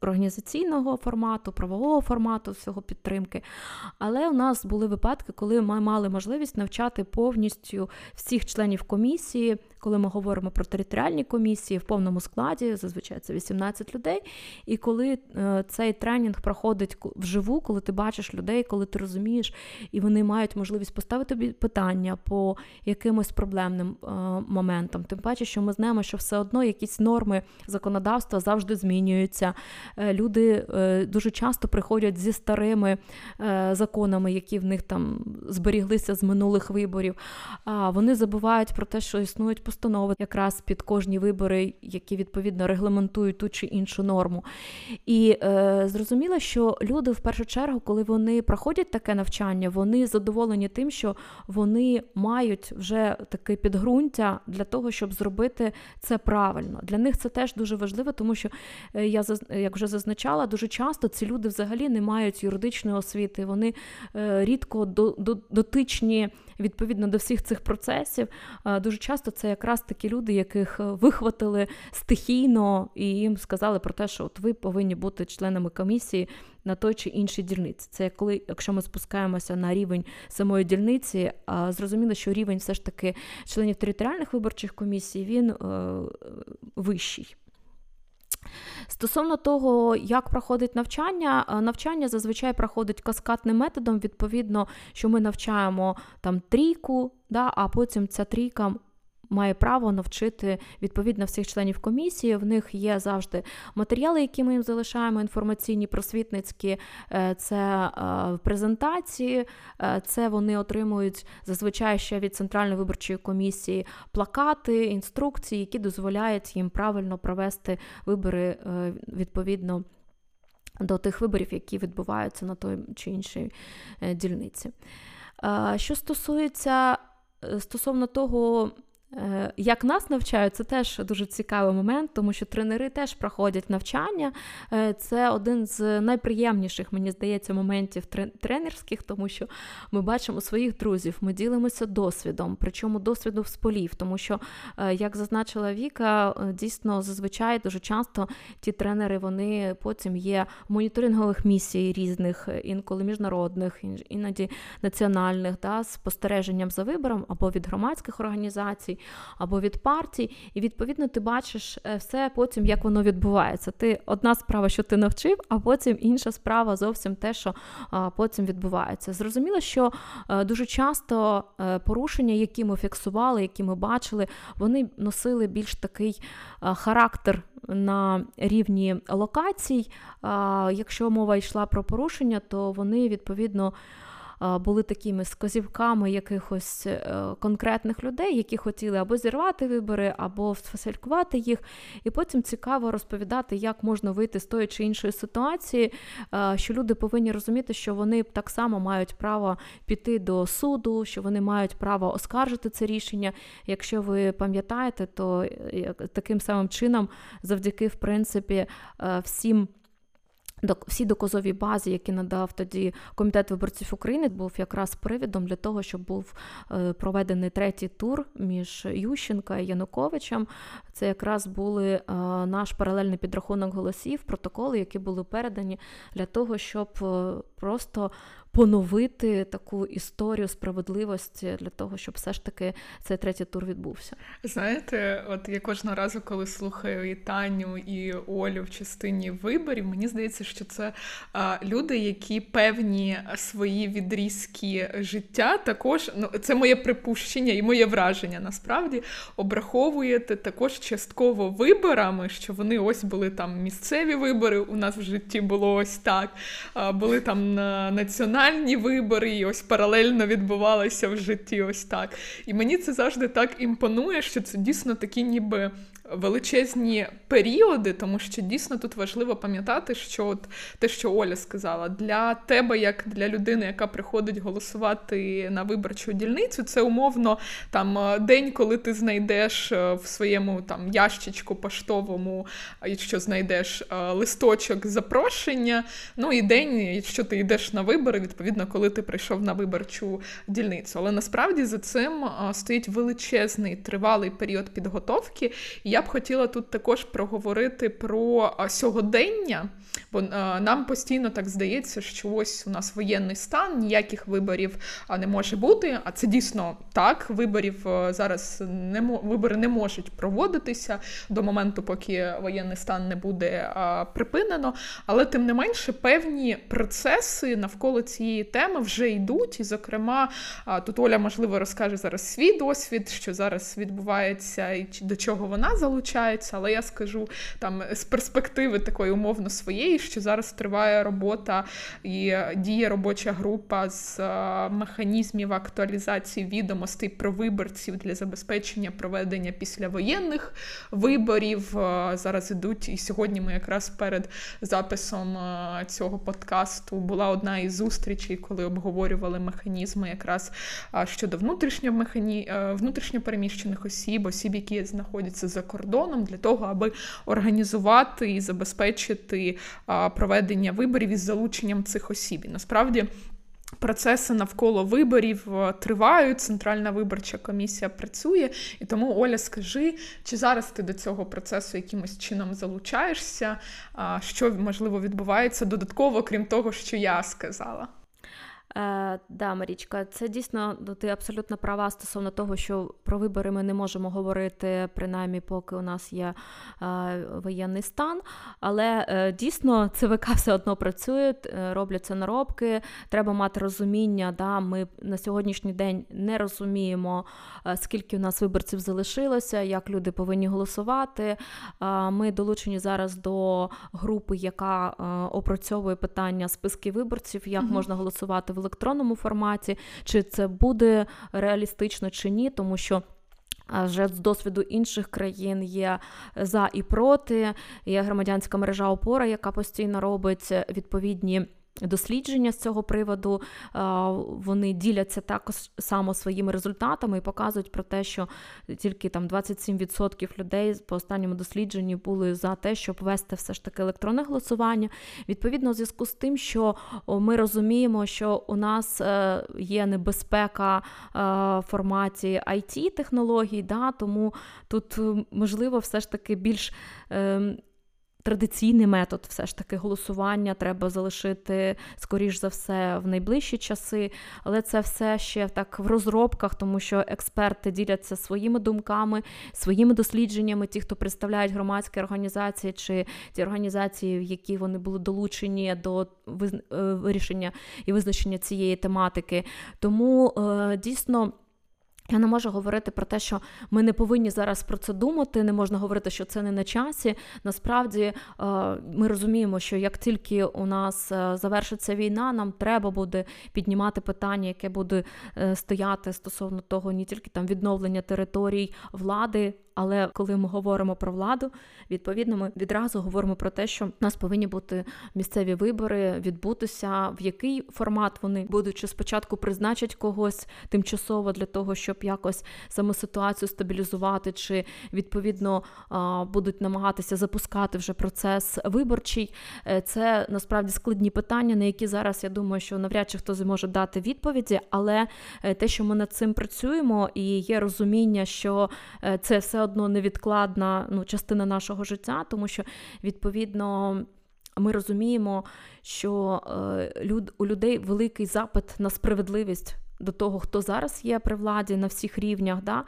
організаційного формату, правового формату, всього підтримки. Але у нас були випадки, коли ми мали можливість навчати повністю всіх членів комісії коли ми говоримо про територіальні комісії в повному складі, зазвичай це 18 людей. І коли е, цей тренінг проходить вживу, коли ти бачиш людей, коли ти розумієш, і вони мають можливість поставити питання по якимось проблемним е, моментам. Тим паче, що ми знаємо, що все одно якісь норми законодавства завжди змінюються. Е, люди дуже часто приходять зі старими законами, які в них там зберіглися з минулих виборів. Вони забувають про те, що існують постанови якраз під кожні вибори, які відповідно регламентують ту чи іншу норму. І е, зрозуміло, що люди в першу чергу, коли вони проходять таке навчання, вони задоволені тим, що вони мають вже таке підґрунтя для того, щоб зробити це правильно. Для них це теж дуже важливо, тому що е, я як вже зазначала, дуже часто ці люди взагалі не мають юридичної освіти, вони е, рідко дотичні відповідно до всіх цих процесів. Дуже часто це якраз такі люди, яких е, вихватили стихійно і їм сказали про те, що от ви повинні бути членами комісії на той чи іншій дільниці. Це коли, якщо ми спускаємося на рівень самої дільниці, зрозуміло, що рівень все ж таки членів територіальних виборчих комісій він е, вищий. Стосовно того, як проходить навчання, е, навчання зазвичай проходить каскадним методом, відповідно, що ми навчаємо там трійку, да, а потім ця трійка має право навчити відповідно всіх членів комісії. В них є завжди матеріали, які ми їм залишаємо, інформаційні, просвітницькі, е, це е, презентації, е, це вони отримують зазвичай ще від центральної виборчої комісії плакати, інструкції, які дозволяють їм правильно провести вибори відповідно. До тих виборів, які відбуваються на той чи іншій дільниці. Що стосується стосовно того, як нас навчають, це теж дуже цікавий момент, тому що тренери теж проходять навчання. Е, це один з найприємніших, мені здається, моментів тренерських, тому що ми бачимо своїх друзів, ми ділимося досвідом, причому досвіду з полів, тому що, е, як зазначила Віка, дійсно зазвичай дуже часто ті тренери вони потім є моніторингових місій різних, інколи міжнародних, іноді національних, да, спостереженням за вибором або від громадських організацій або від партій, і відповідно ти бачиш е, все потім, як воно відбувається. Ти одна справа, що ти навчив, а потім інша справа зовсім те, що потім відбувається. Зрозуміло, що е, дуже часто е, порушення, які ми фіксували, які ми бачили, вони носили більш такий характер. На рівні локацій, якщо мова йшла про порушення, то вони відповідно були такими сказівками якихось е, конкретних людей, які хотіли або зірвати вибори, або сфасилькувати їх. І потім цікаво розповідати, як можна вийти з тої чи іншої ситуації, що люди повинні розуміти, що вони так само мають право піти до суду, що вони мають право оскаржити це рішення. Якщо ви пам'ятаєте, то е, таким самим чином, завдяки в принципі е, всім всі доказові бази, які надав тоді комітет виборців України, був якраз привідом для того, щоб був е, проведений третій тур між Ющенка і Януковичем. Це якраз були е, наш паралельний підрахунок голосів, протоколи, які були передані для того, щоб е, просто поновити таку історію справедливості для того, щоб все ж таки цей третій тур відбувся. Знаєте, от я кожного разу, коли слухаю і Таню, і Олю в частині виборів, мені здається, що це а, люди, які певні свої відрізки життя, також ну це моє припущення і моє враження. Насправді обраховуєте також частково виборами, що вони ось були там місцеві вибори. У нас в житті було ось так, а, були там на національні національні вибори, і ось паралельно відбувалися в житті ось так. І мені це завжди так імпонує, що це дійсно такі ніби величезні періоди, тому що дійсно тут важливо пам'ятати, що от те, що Оля сказала, для тебе, як для людини, яка приходить голосувати на виборчу дільницю, це умовно там е, день, коли ти знайдеш е, в своєму там ящичку поштовому, якщо знайдеш е, листочок запрошення. Ну і день, якщо ти йдеш на вибори, відповідно, коли ти прийшов на виборчу дільницю. Але насправді за цим стоїть величезний тривалий період підготовки. Я б хотіла тут також проговорити про сьогодення, бо нам постійно так здається, що ось у нас воєнний стан, ніяких виборів не може бути. А це дійсно так. Виборів зараз не вибори не можуть проводитися до моменту, поки воєнний стан не буде припинено. Але тим не менше певні процеси навколо цієї теми вже йдуть. І, зокрема, тут Оля можливо розкаже зараз свій досвід, що зараз відбувається і до чого вона залучається. Але я скажу там з перспективи такої умовно своєї, що зараз триває робота і діє робоча група з механізмів актуалізації відомостей про виборців для забезпечення проведення післявоєнних виборів. Зараз ідуть, і сьогодні ми якраз перед записом цього подкасту була одна із зустрічей, коли обговорювали механізми якраз щодо внутрішньопереміщених осіб, осіб, які знаходяться за кордоном, для того, аби організувати і забезпечити проведення виборів із залученням цих осіб. І насправді. Процеси навколо виборів е, тривають, центральна виборча комісія працює. І тому, Оля, скажи, чи зараз ти до цього процесу якимось чином залучаєшся? Що можливо відбувається додатково, крім того, що я сказала? Е, Да, Марічка, це дійсно ну, ти абсолютно права стосовно того, що про вибори ми не можемо говорити, принаймні, поки у нас є е, воєнний стан. Але е, дійсно ЦВК все одно працює, е, робляться наробки. Треба мати розуміння. Да, Ми на сьогоднішній день не розуміємо, е, скільки у нас виборців залишилося, як люди повинні голосувати. Е, ми долучені зараз до групи, яка е, опрацьовує питання списки виборців, як угу. можна голосувати в електронному форматі, чи це буде реалістично чи ні, тому що. Вже з досвіду інших країн є за і проти. Є громадянська мережа опора, яка постійно робить відповідні дослідження з цього приводу. Вони діляться також само своїми результатами і показують про те, що тільки там 27% людей по останньому дослідженні були за те, щоб ввести все ж таки електронне голосування. Відповідно, у зв'язку з тим, що ми розуміємо, що у нас е, є небезпека е, в форматі it технологій, да, тому тут можливо все ж таки більш. Традиційний метод, все ж таки, голосування треба залишити, скоріш за все, в найближчі часи. Але це все ще так в розробках, тому що експерти діляться своїми думками, своїми дослідженнями, ті, хто представляють громадські організації чи ті організації, в які вони були долучені до е, вирішення і визначення цієї тематики. Тому е, дійсно. Я не можу говорити про те, що ми не повинні зараз про це думати. Не можна говорити, що це не на часі. Насправді е, ми розуміємо, що як тільки у нас е, завершиться війна, нам треба буде піднімати питання, яке буде е, стояти стосовно того, не тільки там відновлення територій влади, але коли ми говоримо про владу, відповідно, ми відразу говоримо про те, що в нас повинні бути місцеві вибори, відбутися, в який формат вони будуть чи спочатку призначать когось тимчасово для того, щоб якось саму ситуацію стабілізувати, чи відповідно будуть намагатися запускати вже процес виборчий. Е, це насправді складні питання, на які зараз я думаю, що навряд чи хто зможе дати відповіді, але е, те, що ми над цим працюємо, і є розуміння, що е, це все одно невідкладна ну, частина нашого життя, тому що відповідно. Ми розуміємо, що е, люд, у людей великий запит на справедливість до того, хто зараз є при владі на всіх рівнях. Да?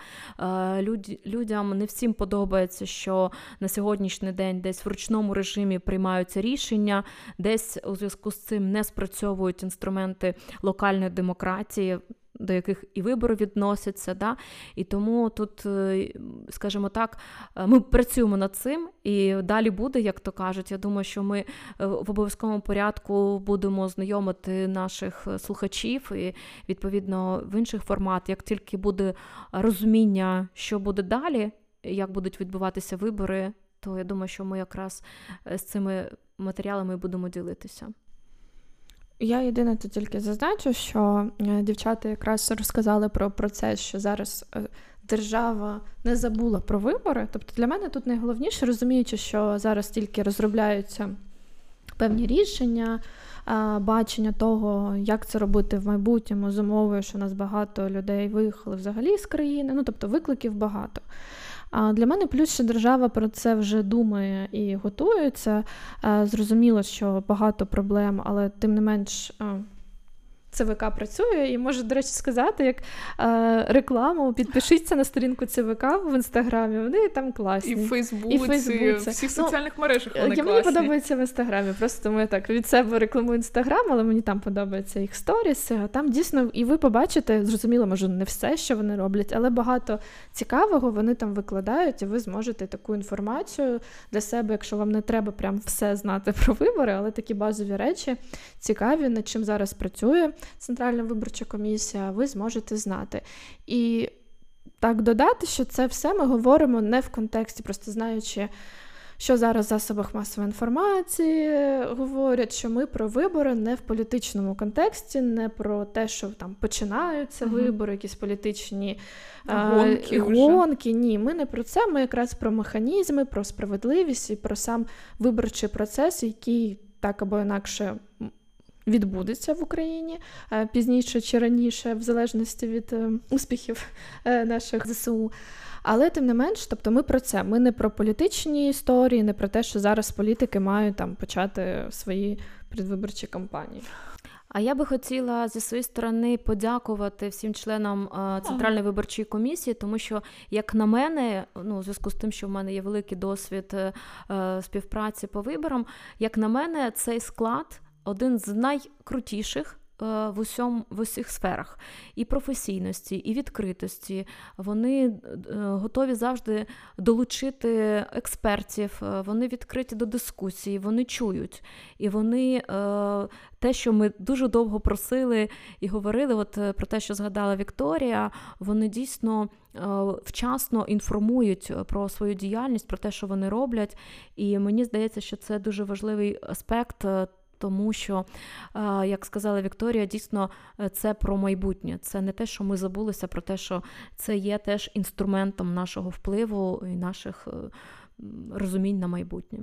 Е, люд, людям не всім подобається, що на сьогоднішній день десь в ручному режимі приймаються рішення, десь у зв'язку з цим не спрацьовують інструменти локальної демократії до яких і вибори відносяться. Да? І тому тут, е, скажімо так, е, ми працюємо над цим, і далі буде, як то кажуть. Я думаю, що ми е, в обов'язковому порядку будемо знайомити наших слухачів і відповідно в інших формат, як тільки буде розуміння, що буде далі, як будуть відбуватися вибори, то я думаю, що ми якраз з цими матеріалами будемо ділитися. Я єдине тут тільки зазначу, що е, дівчата якраз розказали про процес, що зараз е, держава не забула про вибори. Тобто для мене тут найголовніше, розуміючи, що зараз тільки розробляються певні рішення, бачення того, як це робити в майбутньому, з умовою, що у нас багато людей виїхали взагалі з країни, ну тобто викликів багато. А для мене плюс, що держава про це вже думає і готується. Зрозуміло, що багато проблем, але тим не менш. ЦВК працює, і можу, до речі, сказати, як е, рекламу, підпишіться на сторінку ЦВК в інстаграмі. Вони там класні. І в Фейсбуці, і в Фейсбуці. всіх ну, соціальних мережах вони я, класні. Мені подобається в інстаграмі. Просто тому я так від себе рекламую інстаграм, але мені там подобається їх сторіс. Там дійсно і ви побачите, зрозуміло, може, не все, що вони роблять, але багато цікавого вони там викладають, і ви зможете таку інформацію для себе, якщо вам не треба прям все знати про вибори, але такі базові речі цікаві, над чим зараз працює Центральна виборча комісія, ви зможете знати. І так додати, що це все ми говоримо не в контексті, просто знаючи що зараз в засобах масової інформації говорять, що ми про вибори не в політичному контексті, не про те, що там починаються угу. вибори, якісь політичні гонки. гонки. Ні, ми не про це. Ми якраз про механізми, про справедливість і про сам виборчий процес, який так або інакше. Відбудеться в Україні пізніше чи раніше, в залежності від е, успіхів е, наших ЗСУ. Але тим не менш, тобто ми про це. Ми не про політичні історії, не про те, що зараз політики мають там почати свої предвиборчі кампанії. А я би хотіла зі своєї сторони подякувати всім членам центральної виборчої комісії, тому що, як на мене, ну у зв'язку з тим, що в мене є великий досвід е, співпраці по виборам, як на мене, цей склад один з найкрутіших. Е, в усьому в усіх сферах і професійності, і відкритості. Вони е, готові завжди долучити експертів, е, вони відкриті до дискусії, вони чують. І вони те, що ми дуже довго просили і говорили, от про те, що згадала Вікторія, вони дійсно. Вчасно інформують про свою діяльність, про те, що вони роблять, і мені здається, що це дуже важливий аспект тому що, як сказала Вікторія, дійсно е, це про майбутнє. Це не те, що ми забулися, про те, що це є теж інструментом нашого впливу і наших е, розумінь на майбутнє.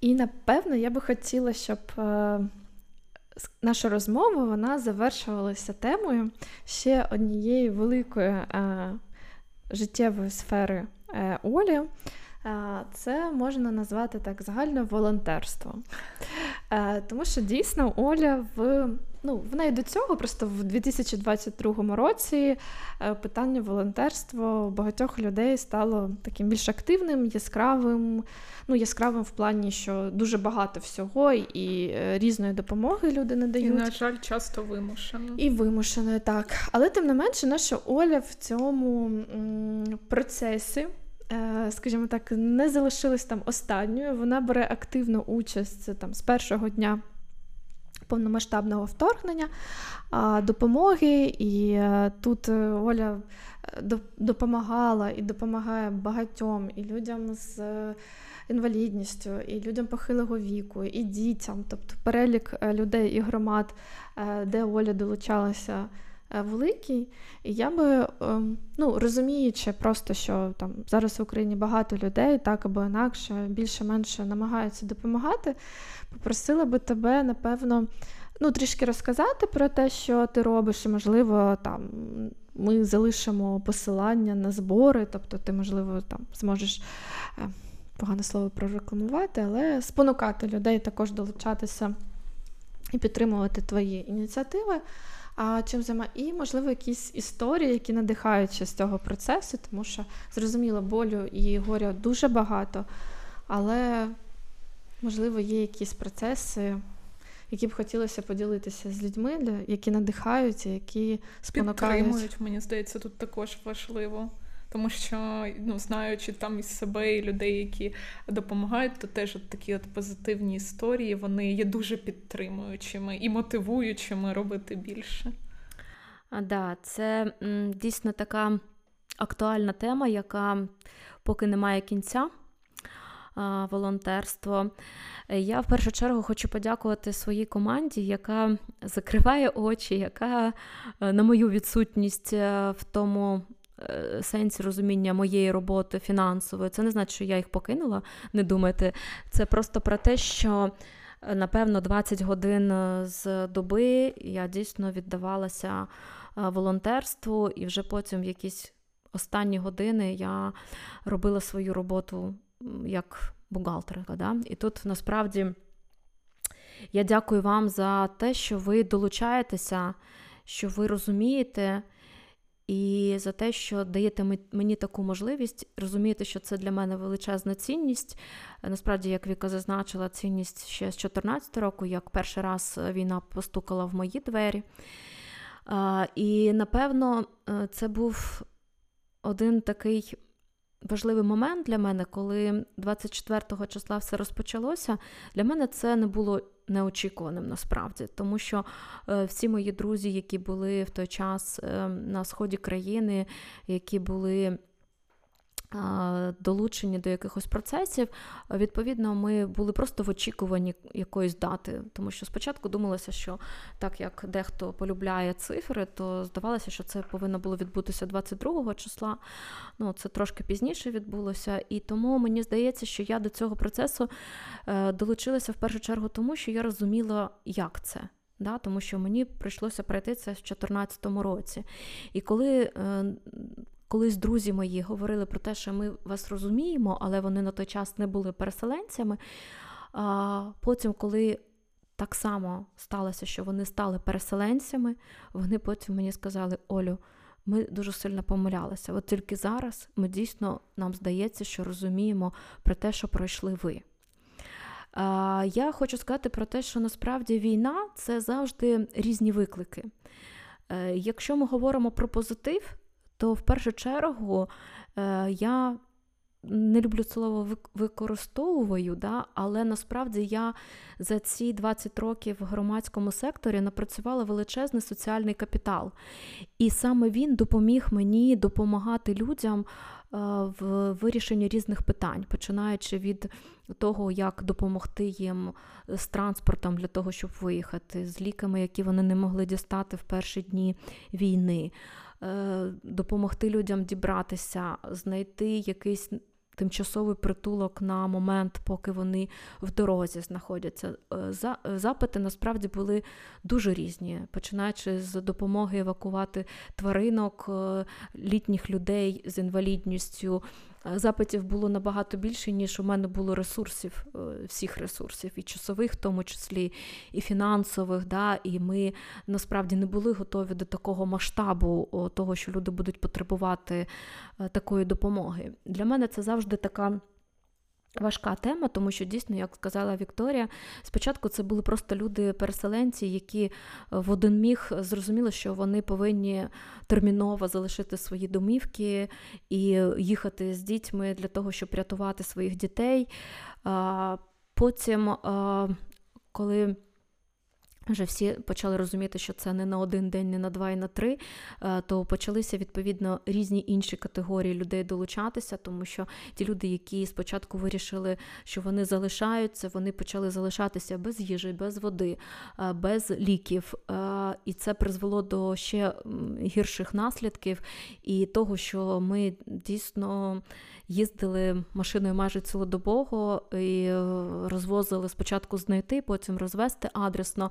І напевно я би хотіла, щоб е, наша розмова вона завершувалася темою ще однієї великої життєвої сфери Олі. Це можна назвати так загально волонтерством. Тому що дійсно Оля в ну, в неї до цього просто в 2022 році е, питання волонтерства багатьох людей стало таким більш активним, яскравим. Ну, яскравим в плані, що дуже багато всього і е, різної допомоги люди надають. І, на жаль, часто вимушено. І вимушено, так. Але тим не менше, наша Оля в цьому м- процесі. Е, скажімо так, не залишилась там останньою. Вона бере активну участь там з першого дня повномасштабного вторгнення, допомоги. І е, тут е, Оля допомагала і допомагає багатьом і людям з інвалідністю, і людям похилого віку, і дітям, тобто перелік людей і громад, де Оля долучалася. Е, великий. І я би, ем, ну, розуміючи, просто що там зараз в Україні багато людей, так або інакше, більше-менше намагаються допомагати, попросила би тебе, напевно, ну, трішки розказати про те, що ти робиш, і, можливо, там. Ми залишимо посилання на збори, тобто ти, можливо, там зможеш е, погане слово прорекламувати, але спонукати людей також долучатися і підтримувати твої ініціативи а чим займа і, можливо, якісь історії, які надихаються з цього процесу, тому що зрозуміло, болю і горя дуже багато, але, можливо, є якісь процеси. Які б хотілося поділитися з людьми, які надихаються, які спонукають. Підтримують, мені здається, тут також важливо. Тому що, ну, знаючи там із себе і людей, які допомагають, то теж от такі от позитивні історії вони є дуже підтримуючими і мотивуючими робити більше. А, да, це м, дійсно така актуальна тема, яка поки не має кінця. Волонтерство. Я в першу чергу хочу подякувати своїй команді, яка закриває очі, яка е, на мою відсутність е, в тому сенсі розуміння моєї роботи фінансової. Це не значить, що я їх покинула, не думайте. Це просто про те, що. Е, напевно, 20 годин е, з доби я дійсно віддавалася волонтерству, і вже потім якісь останні години я робила свою роботу як бухгалтерка. Да? І тут насправді Я дякую вам за те, що ви долучаєтеся, що ви розумієте, і за те, що даєте мені таку можливість розумієте, що це для мене величезна цінність. Насправді, як Віка зазначила, цінність ще з 2014 року, як перший раз війна постукала в мої двері. І напевно, е, це був один такий важливий момент для мене, коли 24 числа все розпочалося. Для мене це не було неочікуваним насправді, тому що е, всі мої друзі, які були в той час е, на сході країни, які були долучені до якихось процесів, відповідно, ми були просто в очікуванні якоїсь дати. Тому що спочатку думалося, що так як дехто полюбляє цифри, то здавалося, що це повинно було відбутися 22 числа. Ну, Це трошки пізніше відбулося. І тому мені здається, що я до цього процесу е, долучилася в першу чергу, тому що я розуміла, як це. Да, Тому що мені прийшлося пройти це в 2014 році. І коли е, колись друзі мої говорили про те, що ми вас розуміємо, але вони на той час не були переселенцями. А Потім, коли так само сталося, що вони стали переселенцями, вони потім мені сказали: Олю, ми дуже сильно помилялися. От тільки зараз ми дійсно нам здається, що розуміємо про те, що пройшли ви. Я хочу сказати про те, що насправді війна це завжди різні виклики. Е, якщо ми говоримо про позитив, то в першу чергу е, я не люблю слово використовую, да, але насправді я за ці 20 років в громадському секторі напрацювала величезний соціальний капітал. І саме він допоміг мені допомагати людям е, в вирішенні різних питань, починаючи від того, як допомогти їм з транспортом для того, щоб виїхати, з ліками, які вони не могли дістати в перші дні війни. Е, допомогти людям дібратися, знайти якийсь тимчасовий притулок на момент, поки вони в дорозі знаходяться. Е, запити насправді були дуже різні, починаючи з допомоги евакувати тваринок, е, літніх людей з інвалідністю. Е, запитів було набагато більше, ніж у мене було ресурсів, всіх ресурсів, і часових, в тому числі, і фінансових. Да, І ми насправді не були готові до такого масштабу, того, що люди будуть потребувати такої допомоги. Для мене це завжди така. Важка тема, тому що дійсно, як сказала Вікторія, спочатку це були просто люди-переселенці, які в один міг зрозуміли, що вони повинні терміново залишити свої домівки і їхати з дітьми для того, щоб рятувати своїх дітей. Потім, коли вже всі почали розуміти, що це не на один день, не на два і на три, е, то почалися відповідно різні інші категорії людей долучатися, тому що ті люди, які спочатку вирішили, що вони залишаються, вони почали залишатися без їжі, без води, е, без ліків. Е, і це призвело до ще гірших наслідків і того, що ми дійсно їздили машиною майже цілодобово і розвозили спочатку знайти, потім розвести адресно.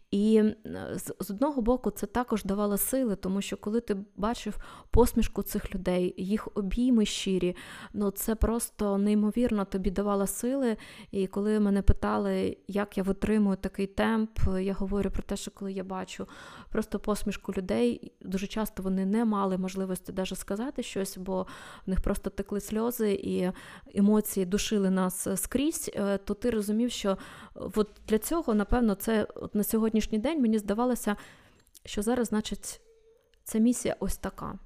І з одного боку це також давало сили, тому що коли ти бачив посмішку цих людей, їх обійми щирі, ну це просто неймовірно тобі давало сили. І коли мене питали, як я витримую такий темп, я говорю про те, що коли я бачу просто посмішку людей, дуже часто вони не мали можливості навіть сказати щось, бо в них просто текли сльози і емоції душили нас скрізь, е, то ти розумів, що от для цього, напевно, це от на сьогоднішній день мені здавалося, що зараз, значить, ця місія ось така.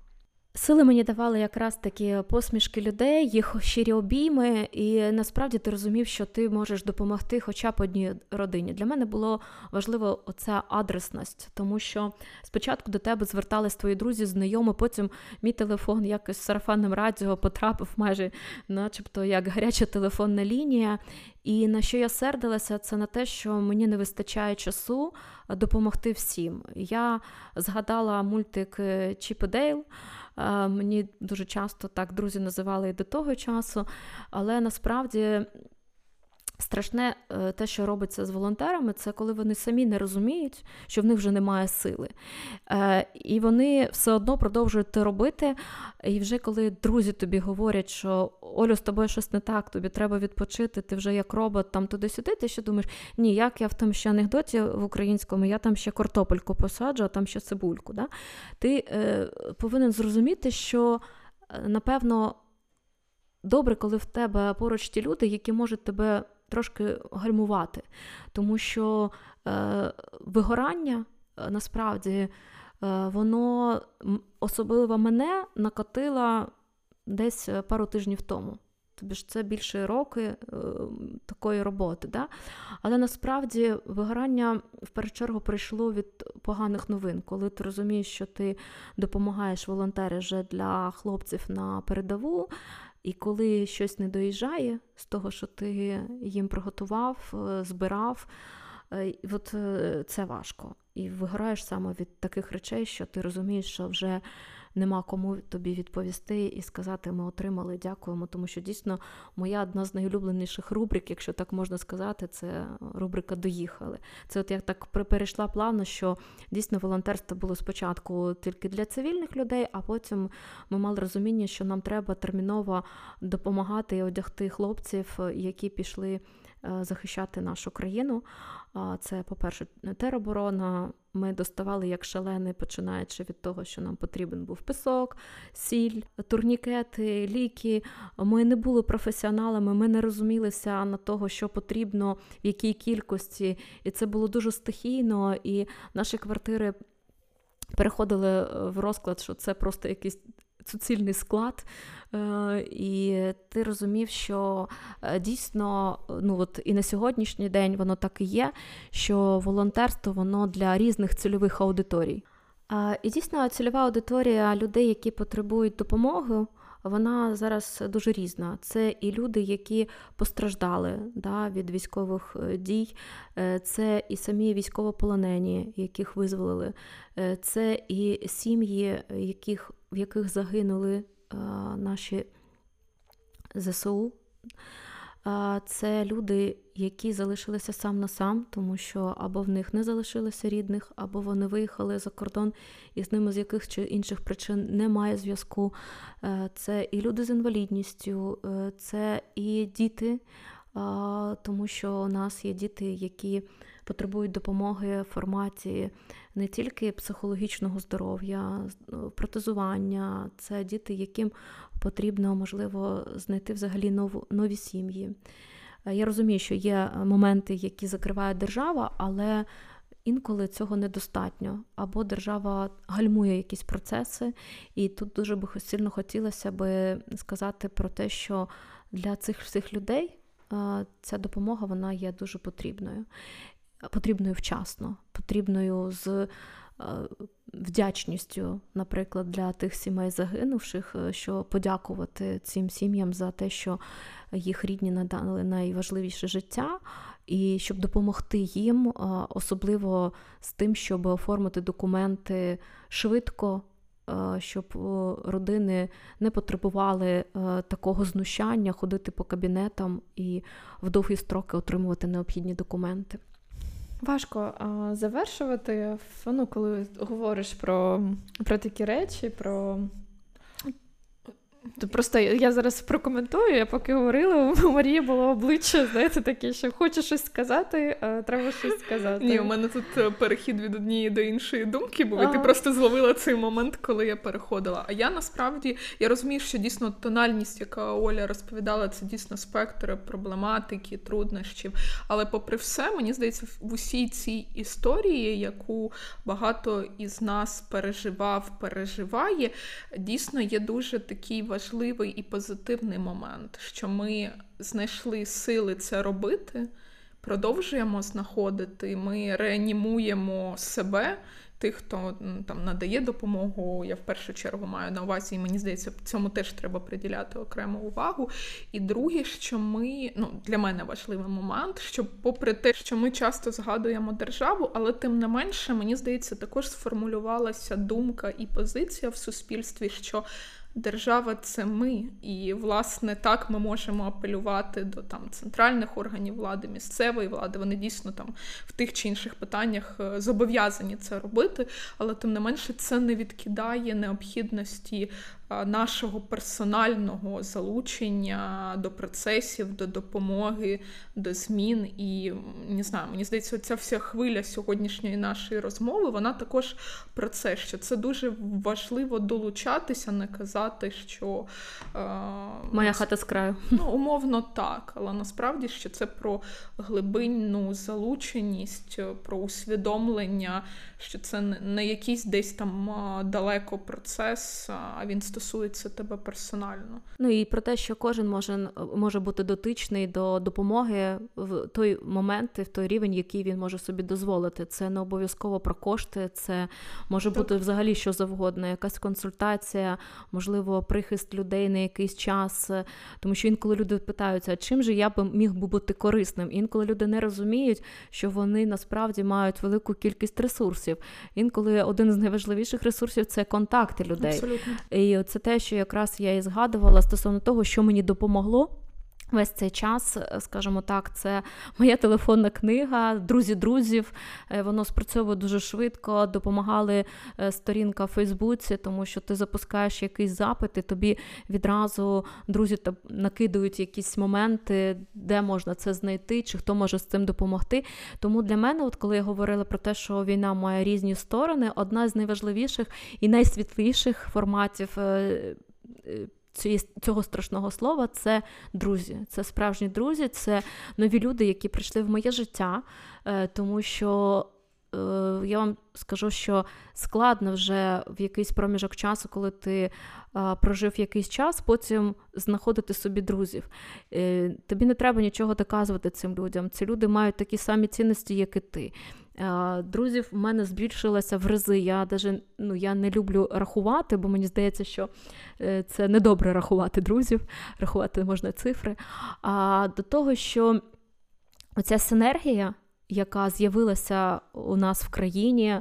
Сили мені давали якраз такі посмішки людей, їх щирі обійми, і насправді ти розумів, що ти можеш допомогти хоча б одній родині. Для мене було важливо оця адресність, тому що спочатку до тебе звертались твої друзі, знайомі, потім мій телефон якось з сарафанним радіо потрапив майже, начебто, як гаряча телефонна лінія. І на що я сердилася, це на те, що мені не вистачає часу допомогти всім. Я згадала мультик Чіп і Дейл. Мені дуже часто так друзі називали і до того часу, але насправді Страшне е, те, що робиться з волонтерами, це коли вони самі не розуміють, що в них вже немає сили. Е, і вони все одно продовжують це робити. І вже коли друзі тобі говорять, що Олю, з тобою щось не так, тобі треба відпочити, ти вже як робот там туди-сюди, ти ще думаєш, ні, як я в тому ще анекдоті в українському, я там ще картопельку посаджу, а там ще цибульку. Да? Ти е, повинен зрозуміти, що напевно добре, коли в тебе поруч ті люди, які можуть тебе трошки гальмувати. Тому що е, вигорання е, насправді е, воно особливо мене накотило десь е, пару тижнів тому. Тобі ж це більше роки е, такої роботи. Да? Але насправді вигорання в першу чергу прийшло від поганих новин, коли ти розумієш, що ти допомагаєш волонтериш для хлопців на передову, і коли щось не доїжджає з того, що ти їм приготував, е, збирав, е, от е, це важко. І виграєш саме від таких речей, що ти розумієш, що вже нема кому тобі відповісти і сказати, ми отримали, дякуємо. Тому що дійсно моя одна з найулюбленіших рубрик, якщо так можна сказати, це рубрика Доїхали. Це от я так перейшла плавно, що дійсно волонтерство було спочатку тільки для цивільних людей, а потім ми мали розуміння, що нам треба терміново допомагати і одягти хлопців, які пішли. Е, захищати нашу країну. Це, по-перше, тероборона. Ми доставали як шалени, починаючи від того, що нам потрібен був пісок, сіль, турнікети, ліки. Ми не були професіоналами, ми не розумілися на того, що потрібно, в якій кількості. І це було дуже стихійно, і наші квартири переходили е, в розклад, що це просто якийсь суцільний склад, е, і ти розумів, що е, дійсно, ну от і на сьогоднішній день воно так і є, що волонтерство воно для різних цільових аудиторій. І дійсно цільова аудиторія людей, які потребують допомоги. Вона зараз дуже різна. Це і люди, які постраждали да, від військових е, дій, це і самі військовополонені, яких визволили, це і сім'ї, яких в яких загинули а, наші ЗСУ. Це люди, які залишилися сам на сам, тому що або в них не залишилося рідних, або вони виїхали за кордон, і з ними з яких чи інших причин немає зв'язку. Це і люди з інвалідністю, е, це і діти, тому що у нас є діти, які потребують допомоги в форматі не тільки психологічного здоров'я, ну, протезування, це діти, яким потрібно, можливо, знайти взагалі нову, нові сім'ї. Е, я розумію, що є моменти, які закриває держава, але інколи цього недостатньо. Або держава гальмує якісь процеси, і тут дуже би сильно хотілося би сказати про те, що для цих всіх людей е, ця допомога вона є дуже потрібною потрібною вчасно, потрібною з е, вдячністю, наприклад, для тих сімей загинувших, е, що подякувати цим сім'ям за те, що їх рідні надали найважливіше життя, і щоб допомогти їм, е, особливо з тим, щоб оформити документи швидко. Щоб родини не потребували такого знущання, ходити по кабінетам і в довгі строки отримувати необхідні документи. Важко а, завершувати, ну, коли говориш про, про такі речі, про то просто я зараз прокоментую, я поки говорила, у Марії було обличчя, знаєте, таке, що хочу щось сказати, а треба щось сказати. Ні, у мене тут е, перехід від однієї до іншої думки, був, і ти просто зловила цей момент, коли я переходила. А я насправді я розумію, що дійсно тональність, яка Оля розповідала, це дійсно спектр проблематики, труднощів. Але, попри все, мені здається, в усій цій історії, яку багато із нас переживав, переживає, дійсно є дуже такий важливий і позитивний момент, що ми знайшли сили це робити, продовжуємо знаходити, ми реанімуємо себе. Тих, хто там надає допомогу, я в першу чергу маю на увазі, і мені здається, цьому теж треба приділяти окрему увагу. І друге, що ми, ну для мене важливий момент, що, попри те, що ми часто згадуємо державу, але тим не менше, мені здається, також сформулювалася думка і позиція в суспільстві, що держава це ми. І, власне, так ми можемо апелювати до там центральних органів влади, місцевої влади. Вони дійсно там в тих чи інших питаннях е, зобов'язані це робити, але тим не менше це не відкидає необхідності нашого персонального залучення до процесів, до допомоги, до змін. І не знаю, мені здається, ця вся хвиля сьогоднішньої нашої розмови, вона також про це, що це дуже важливо долучатися, не казати, що моя хата з краю. Ну, умовно так, але насправді що це про глибинну залученість, про усвідомлення, що це не якийсь десь там далеко процес, а він стосується тебе персонально. Ну і про те, що кожен може може бути дотичний до допомоги в той момент, в той рівень, який він може собі дозволити. Це не обов'язково про кошти, це може так. бути взагалі що завгодно, якась консультація, можливо, прихист людей на якийсь час. Тому що інколи люди питаються, чим же я би міг би бути корисним? Інколи люди не розуміють, що вони насправді мають велику кількість ресурсів. Інколи один з найважливіших ресурсів це контакти людей. Абсолютно. І це те, що якраз я і згадувала стосовно того, що мені допомогло. Весь цей час, е, скажімо так, це моя телефонна книга, друзі друзів. Е, воно спрацьовує дуже швидко. Допомагали е, сторінка в Фейсбуці, тому що ти запускаєш якийсь запит, і тобі відразу друзі накидують якісь моменти, де можна це знайти, чи хто може з цим допомогти. Тому для мене, от коли я говорила про те, що війна має різні сторони, одна з найважливіших і найсвітліших форматів цього страшного слова це друзі, це справжні друзі, це нові люди, які прийшли в моє життя, е, тому що. Е, я вам скажу, що складно вже в якийсь проміжок часу, коли ти прожив якийсь час, потім знаходити собі друзів. Е, тобі не треба нічого доказувати цим людям. Ці люди мають такі самі цінності, як і ти. Друзів в мене збільшилося в рази. Я даже, ну, я не люблю рахувати, бо мені здається, що е, це недобре рахувати друзів, рахувати можна цифри. А до того, що оця синергія яка з'явилася у нас в країні,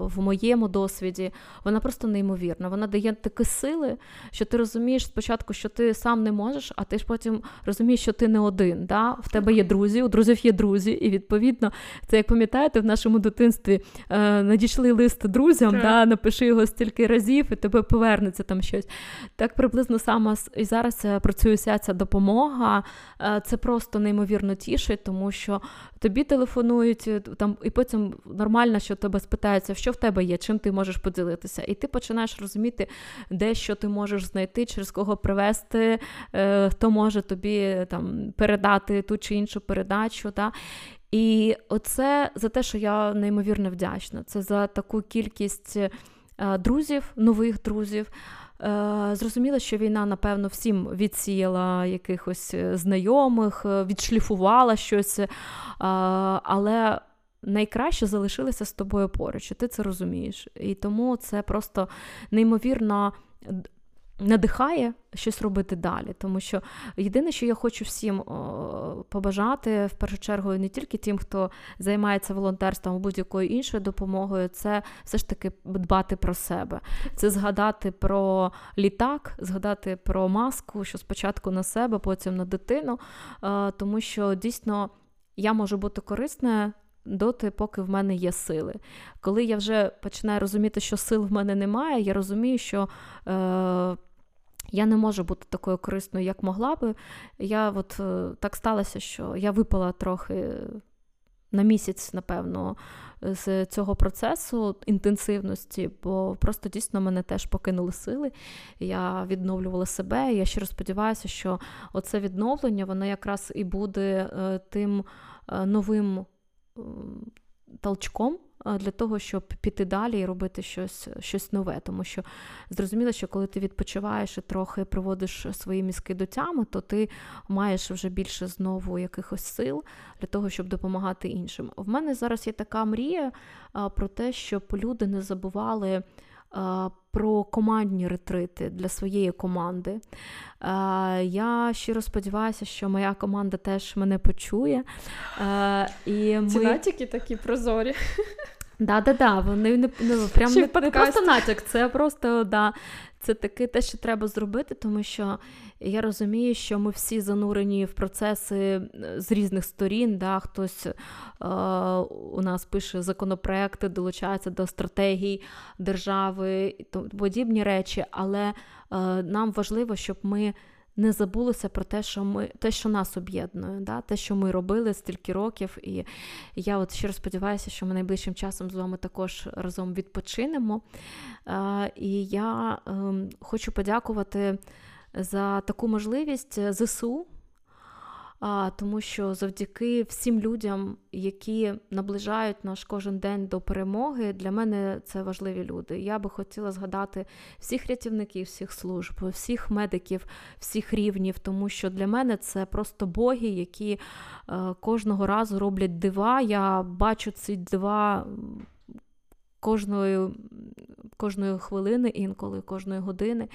в моєму досвіді, вона просто неймовірна. Вона дає такі сили, що ти розумієш спочатку, що ти сам не можеш, а ти ж потім розумієш, що ти не один. Да? В тебе є друзі, у друзів є друзі, і відповідно, це як пам'ятаєте, в нашому дитинстві е, надійшли лист друзям, да? напиши його стільки разів, і тебе повернеться там щось. Так приблизно саме і зараз е, працює вся ця допомога. Е, це просто неймовірно тішить, тому що тобі телефонують е, там, і потім нормально, що тебе спитаються, що в тебе є, чим ти можеш поділитися. І ти починаєш розуміти, де що ти можеш знайти, через кого привезти, е, хто може тобі там передати ту чи іншу передачу. Та? І оце за те, що я неймовірно вдячна. Це за таку кількість е, друзів, нових друзів. Е, зрозуміло, що війна, напевно, всім відсіяла якихось е, знайомих, е, відшліфувала щось, але найкраще залишилися з тобою поруч, і ти це розумієш. І тому це просто неймовірно надихає щось робити далі. Тому що єдине, що я хочу всім побажати, в першу чергу, не тільки тим, хто займається волонтерством або будь-якою іншою допомогою, це все ж таки дбати про себе. Це згадати про літак, згадати про маску, що спочатку на себе, потім на дитину. Тому що дійсно я можу бути корисною доти, поки в мене є сили. Коли я вже починаю розуміти, що сил в мене немає, я розумію, що. Е, я не можу бути такою корисною, як могла би. Я от е, так сталося, що я випала трохи на місяць, напевно, з цього процесу інтенсивності, бо просто дійсно мене теж покинули сили. Я відновлювала себе. І я щиро сподіваюся, що оце відновлення воно якраз і буде е, тим е, новим толчком для того, щоб піти далі і робити щось щось нове. Тому що зрозуміло, що коли ти відпочиваєш і трохи приводиш свої мізки до тями, то ти маєш вже більше знову якихось сил для того, щоб допомагати іншим. В мене зараз є така мрія про те, щоб люди не забували про командні ретрити для своєї команди. Я щиро сподіваюся, що моя команда теж мене почує. І ми... Ці натяки такі прозорі. Да-да-да, вони не ну, прям не, не просто натяк, це просто да, це таке те, що треба зробити, тому що я розумію, що ми всі занурені в процеси е, з різних сторін. Да, Хтось е, у нас пише законопроекти, долучається до стратегій держави і подібні речі, але е, нам важливо, щоб ми не забулося про те, що ми те, що нас об'єднує, да? те, що ми робили стільки років. І я от щиро сподіваюся, що ми найближчим часом з вами також разом відпочинемо. І я ем, хочу подякувати за таку можливість ЗСУ а, тому що завдяки всім людям, які наближають наш кожен день до перемоги, для мене це важливі люди. Я би хотіла згадати всіх рятівників, всіх служб, всіх медиків, всіх рівнів, тому що для мене це просто боги, які е, кожного разу роблять дива. Я бачу ці дива. Кожної кожної хвилини, інколи кожної години.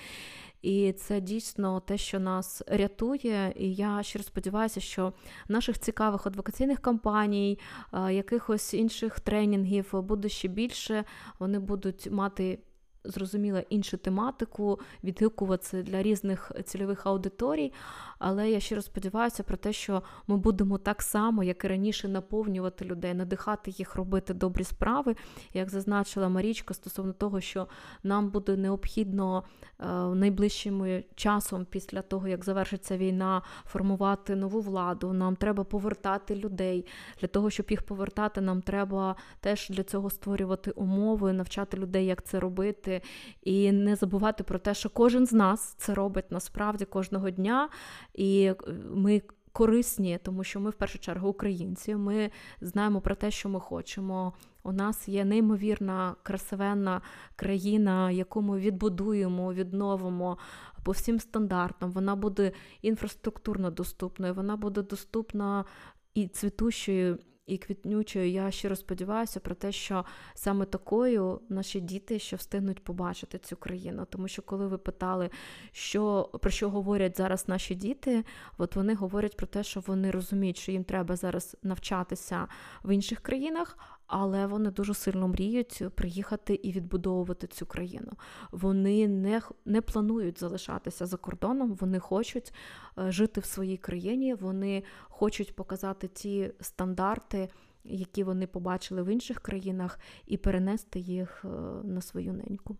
І це дійсно те, що нас рятує. І я щиро сподіваюся, що наших цікавих адвокаційних кампаній, якихось інших тренінгів буде ще більше. Вони будуть мати зрозуміла іншу тематику, відгукуватися для різних цільових аудиторій. Але я щиро сподіваюся про те, що ми будемо так само, як і раніше, наповнювати людей, надихати їх робити добрі справи. Як зазначила Марічка, стосовно того, що нам буде необхідно е, найближчим часом, після того, як завершиться війна, формувати нову владу. Нам треба повертати людей. Для того, щоб їх повертати, нам треба теж для цього створювати умови, навчати людей, як це робити і не забувати про те, що кожен з нас це робить насправді кожного дня, і ми. Корисні, тому що ми в першу чергу українці. Ми знаємо про те, що ми хочемо. У нас є неймовірна красивенна країна, яку ми відбудуємо, відновимо по всім стандартам. Вона буде інфраструктурно доступною, вона буде доступна і цвітущою і квітнючою. Я щиро сподіваюся про те, що саме такою наші діти ще встигнуть побачити цю країну. Тому що, коли ви питали, що про що говорять зараз наші діти, от вони говорять про те, що вони розуміють, що їм треба зараз навчатися в інших країнах але вони дуже сильно мріють приїхати і відбудовувати цю країну. Вони не не планують залишатися за кордоном, вони хочуть е, жити в своїй країні, вони хочуть показати ті стандарти, які вони побачили в інших країнах, і перенести їх е, на свою неньку.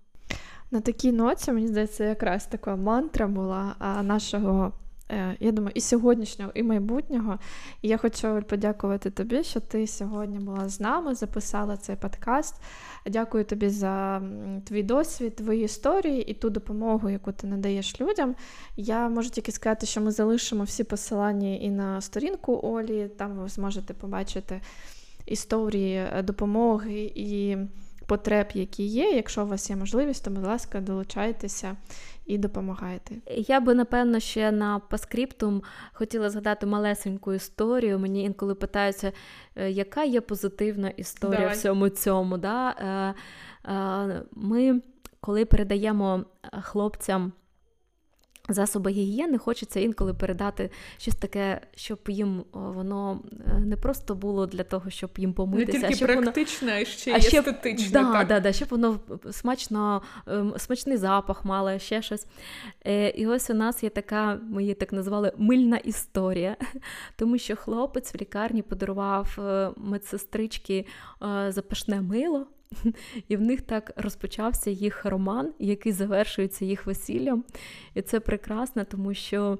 На такій ноці, мені здається, якраз така мантра була нашого я думаю, і сьогоднішнього, і майбутнього. І я хочу подякувати тобі, що ти сьогодні була з нами, записала цей подкаст. Дякую тобі за твій досвід, твої історії і ту допомогу, яку ти надаєш людям. Я можу тільки сказати, що ми залишимо всі посилання і на сторінку Олі. Там ви зможете побачити історії е, допомоги і потреб, які є. Якщо у вас є можливість, то, будь ласка, долучайтеся і допомагайте. Я би напевно ще на паскриптум хотіла згадати малесеньку історію. Мені інколи питаються, е, яка є позитивна історія Давай. всьому цьому. Да? Е, е, ми, коли передаємо хлопцям засоби гігієни, хочеться інколи передати щось таке, щоб їм воно е, не просто було для того, щоб їм помитися. Не тільки щоб практичне, воно... а ще й естетичне. Да, так. Да, да, щоб воно смачно, ем, смачний запах мало, ще щось. Е, і ось у нас є така, ми її так назвали мильна історія, тому що хлопець в лікарні подарував е, медсестрички запашне мило. І в них так розпочався їх роман, який завершується їх весіллям. І це прекрасно, тому що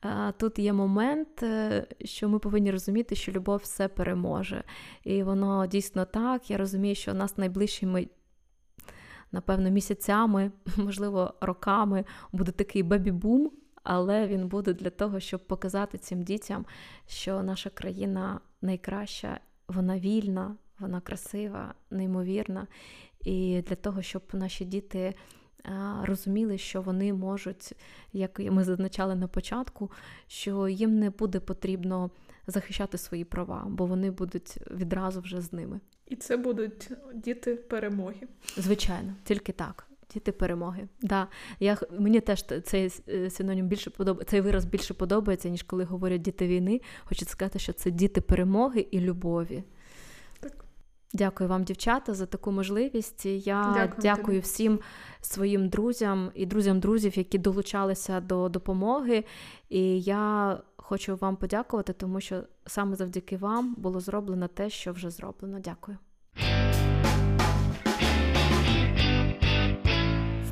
а, тут є момент, е, що ми повинні розуміти, що любов все переможе. І воно дійсно так. Я розумію, що нас найближчими. Напевно, місяцями, можливо, роками буде такий бебі-бум, але він буде для того, щоб показати цим дітям, що наша країна найкраща, вона вільна, вона красива, неймовірна. І для того, щоб наші діти розуміли, що вони можуть, як ми зазначали на початку, що їм не буде потрібно захищати свої права, бо вони будуть відразу вже з ними. І це будуть діти перемоги. Звичайно, тільки так. Діти перемоги. Да. Я, Мені теж цей е, синонім більше подобається, цей вираз більше подобається, ніж коли говорять діти війни. Хочу сказати, що це діти перемоги і любові. Дякую вам, дівчата, за таку можливість. Я Дякую дякую всім своїм друзям і друзям друзів, які долучалися до допомоги. І я хочу вам подякувати, тому що саме завдяки вам було зроблено те, що вже зроблено. Дякую.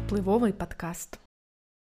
Впливовий подкаст.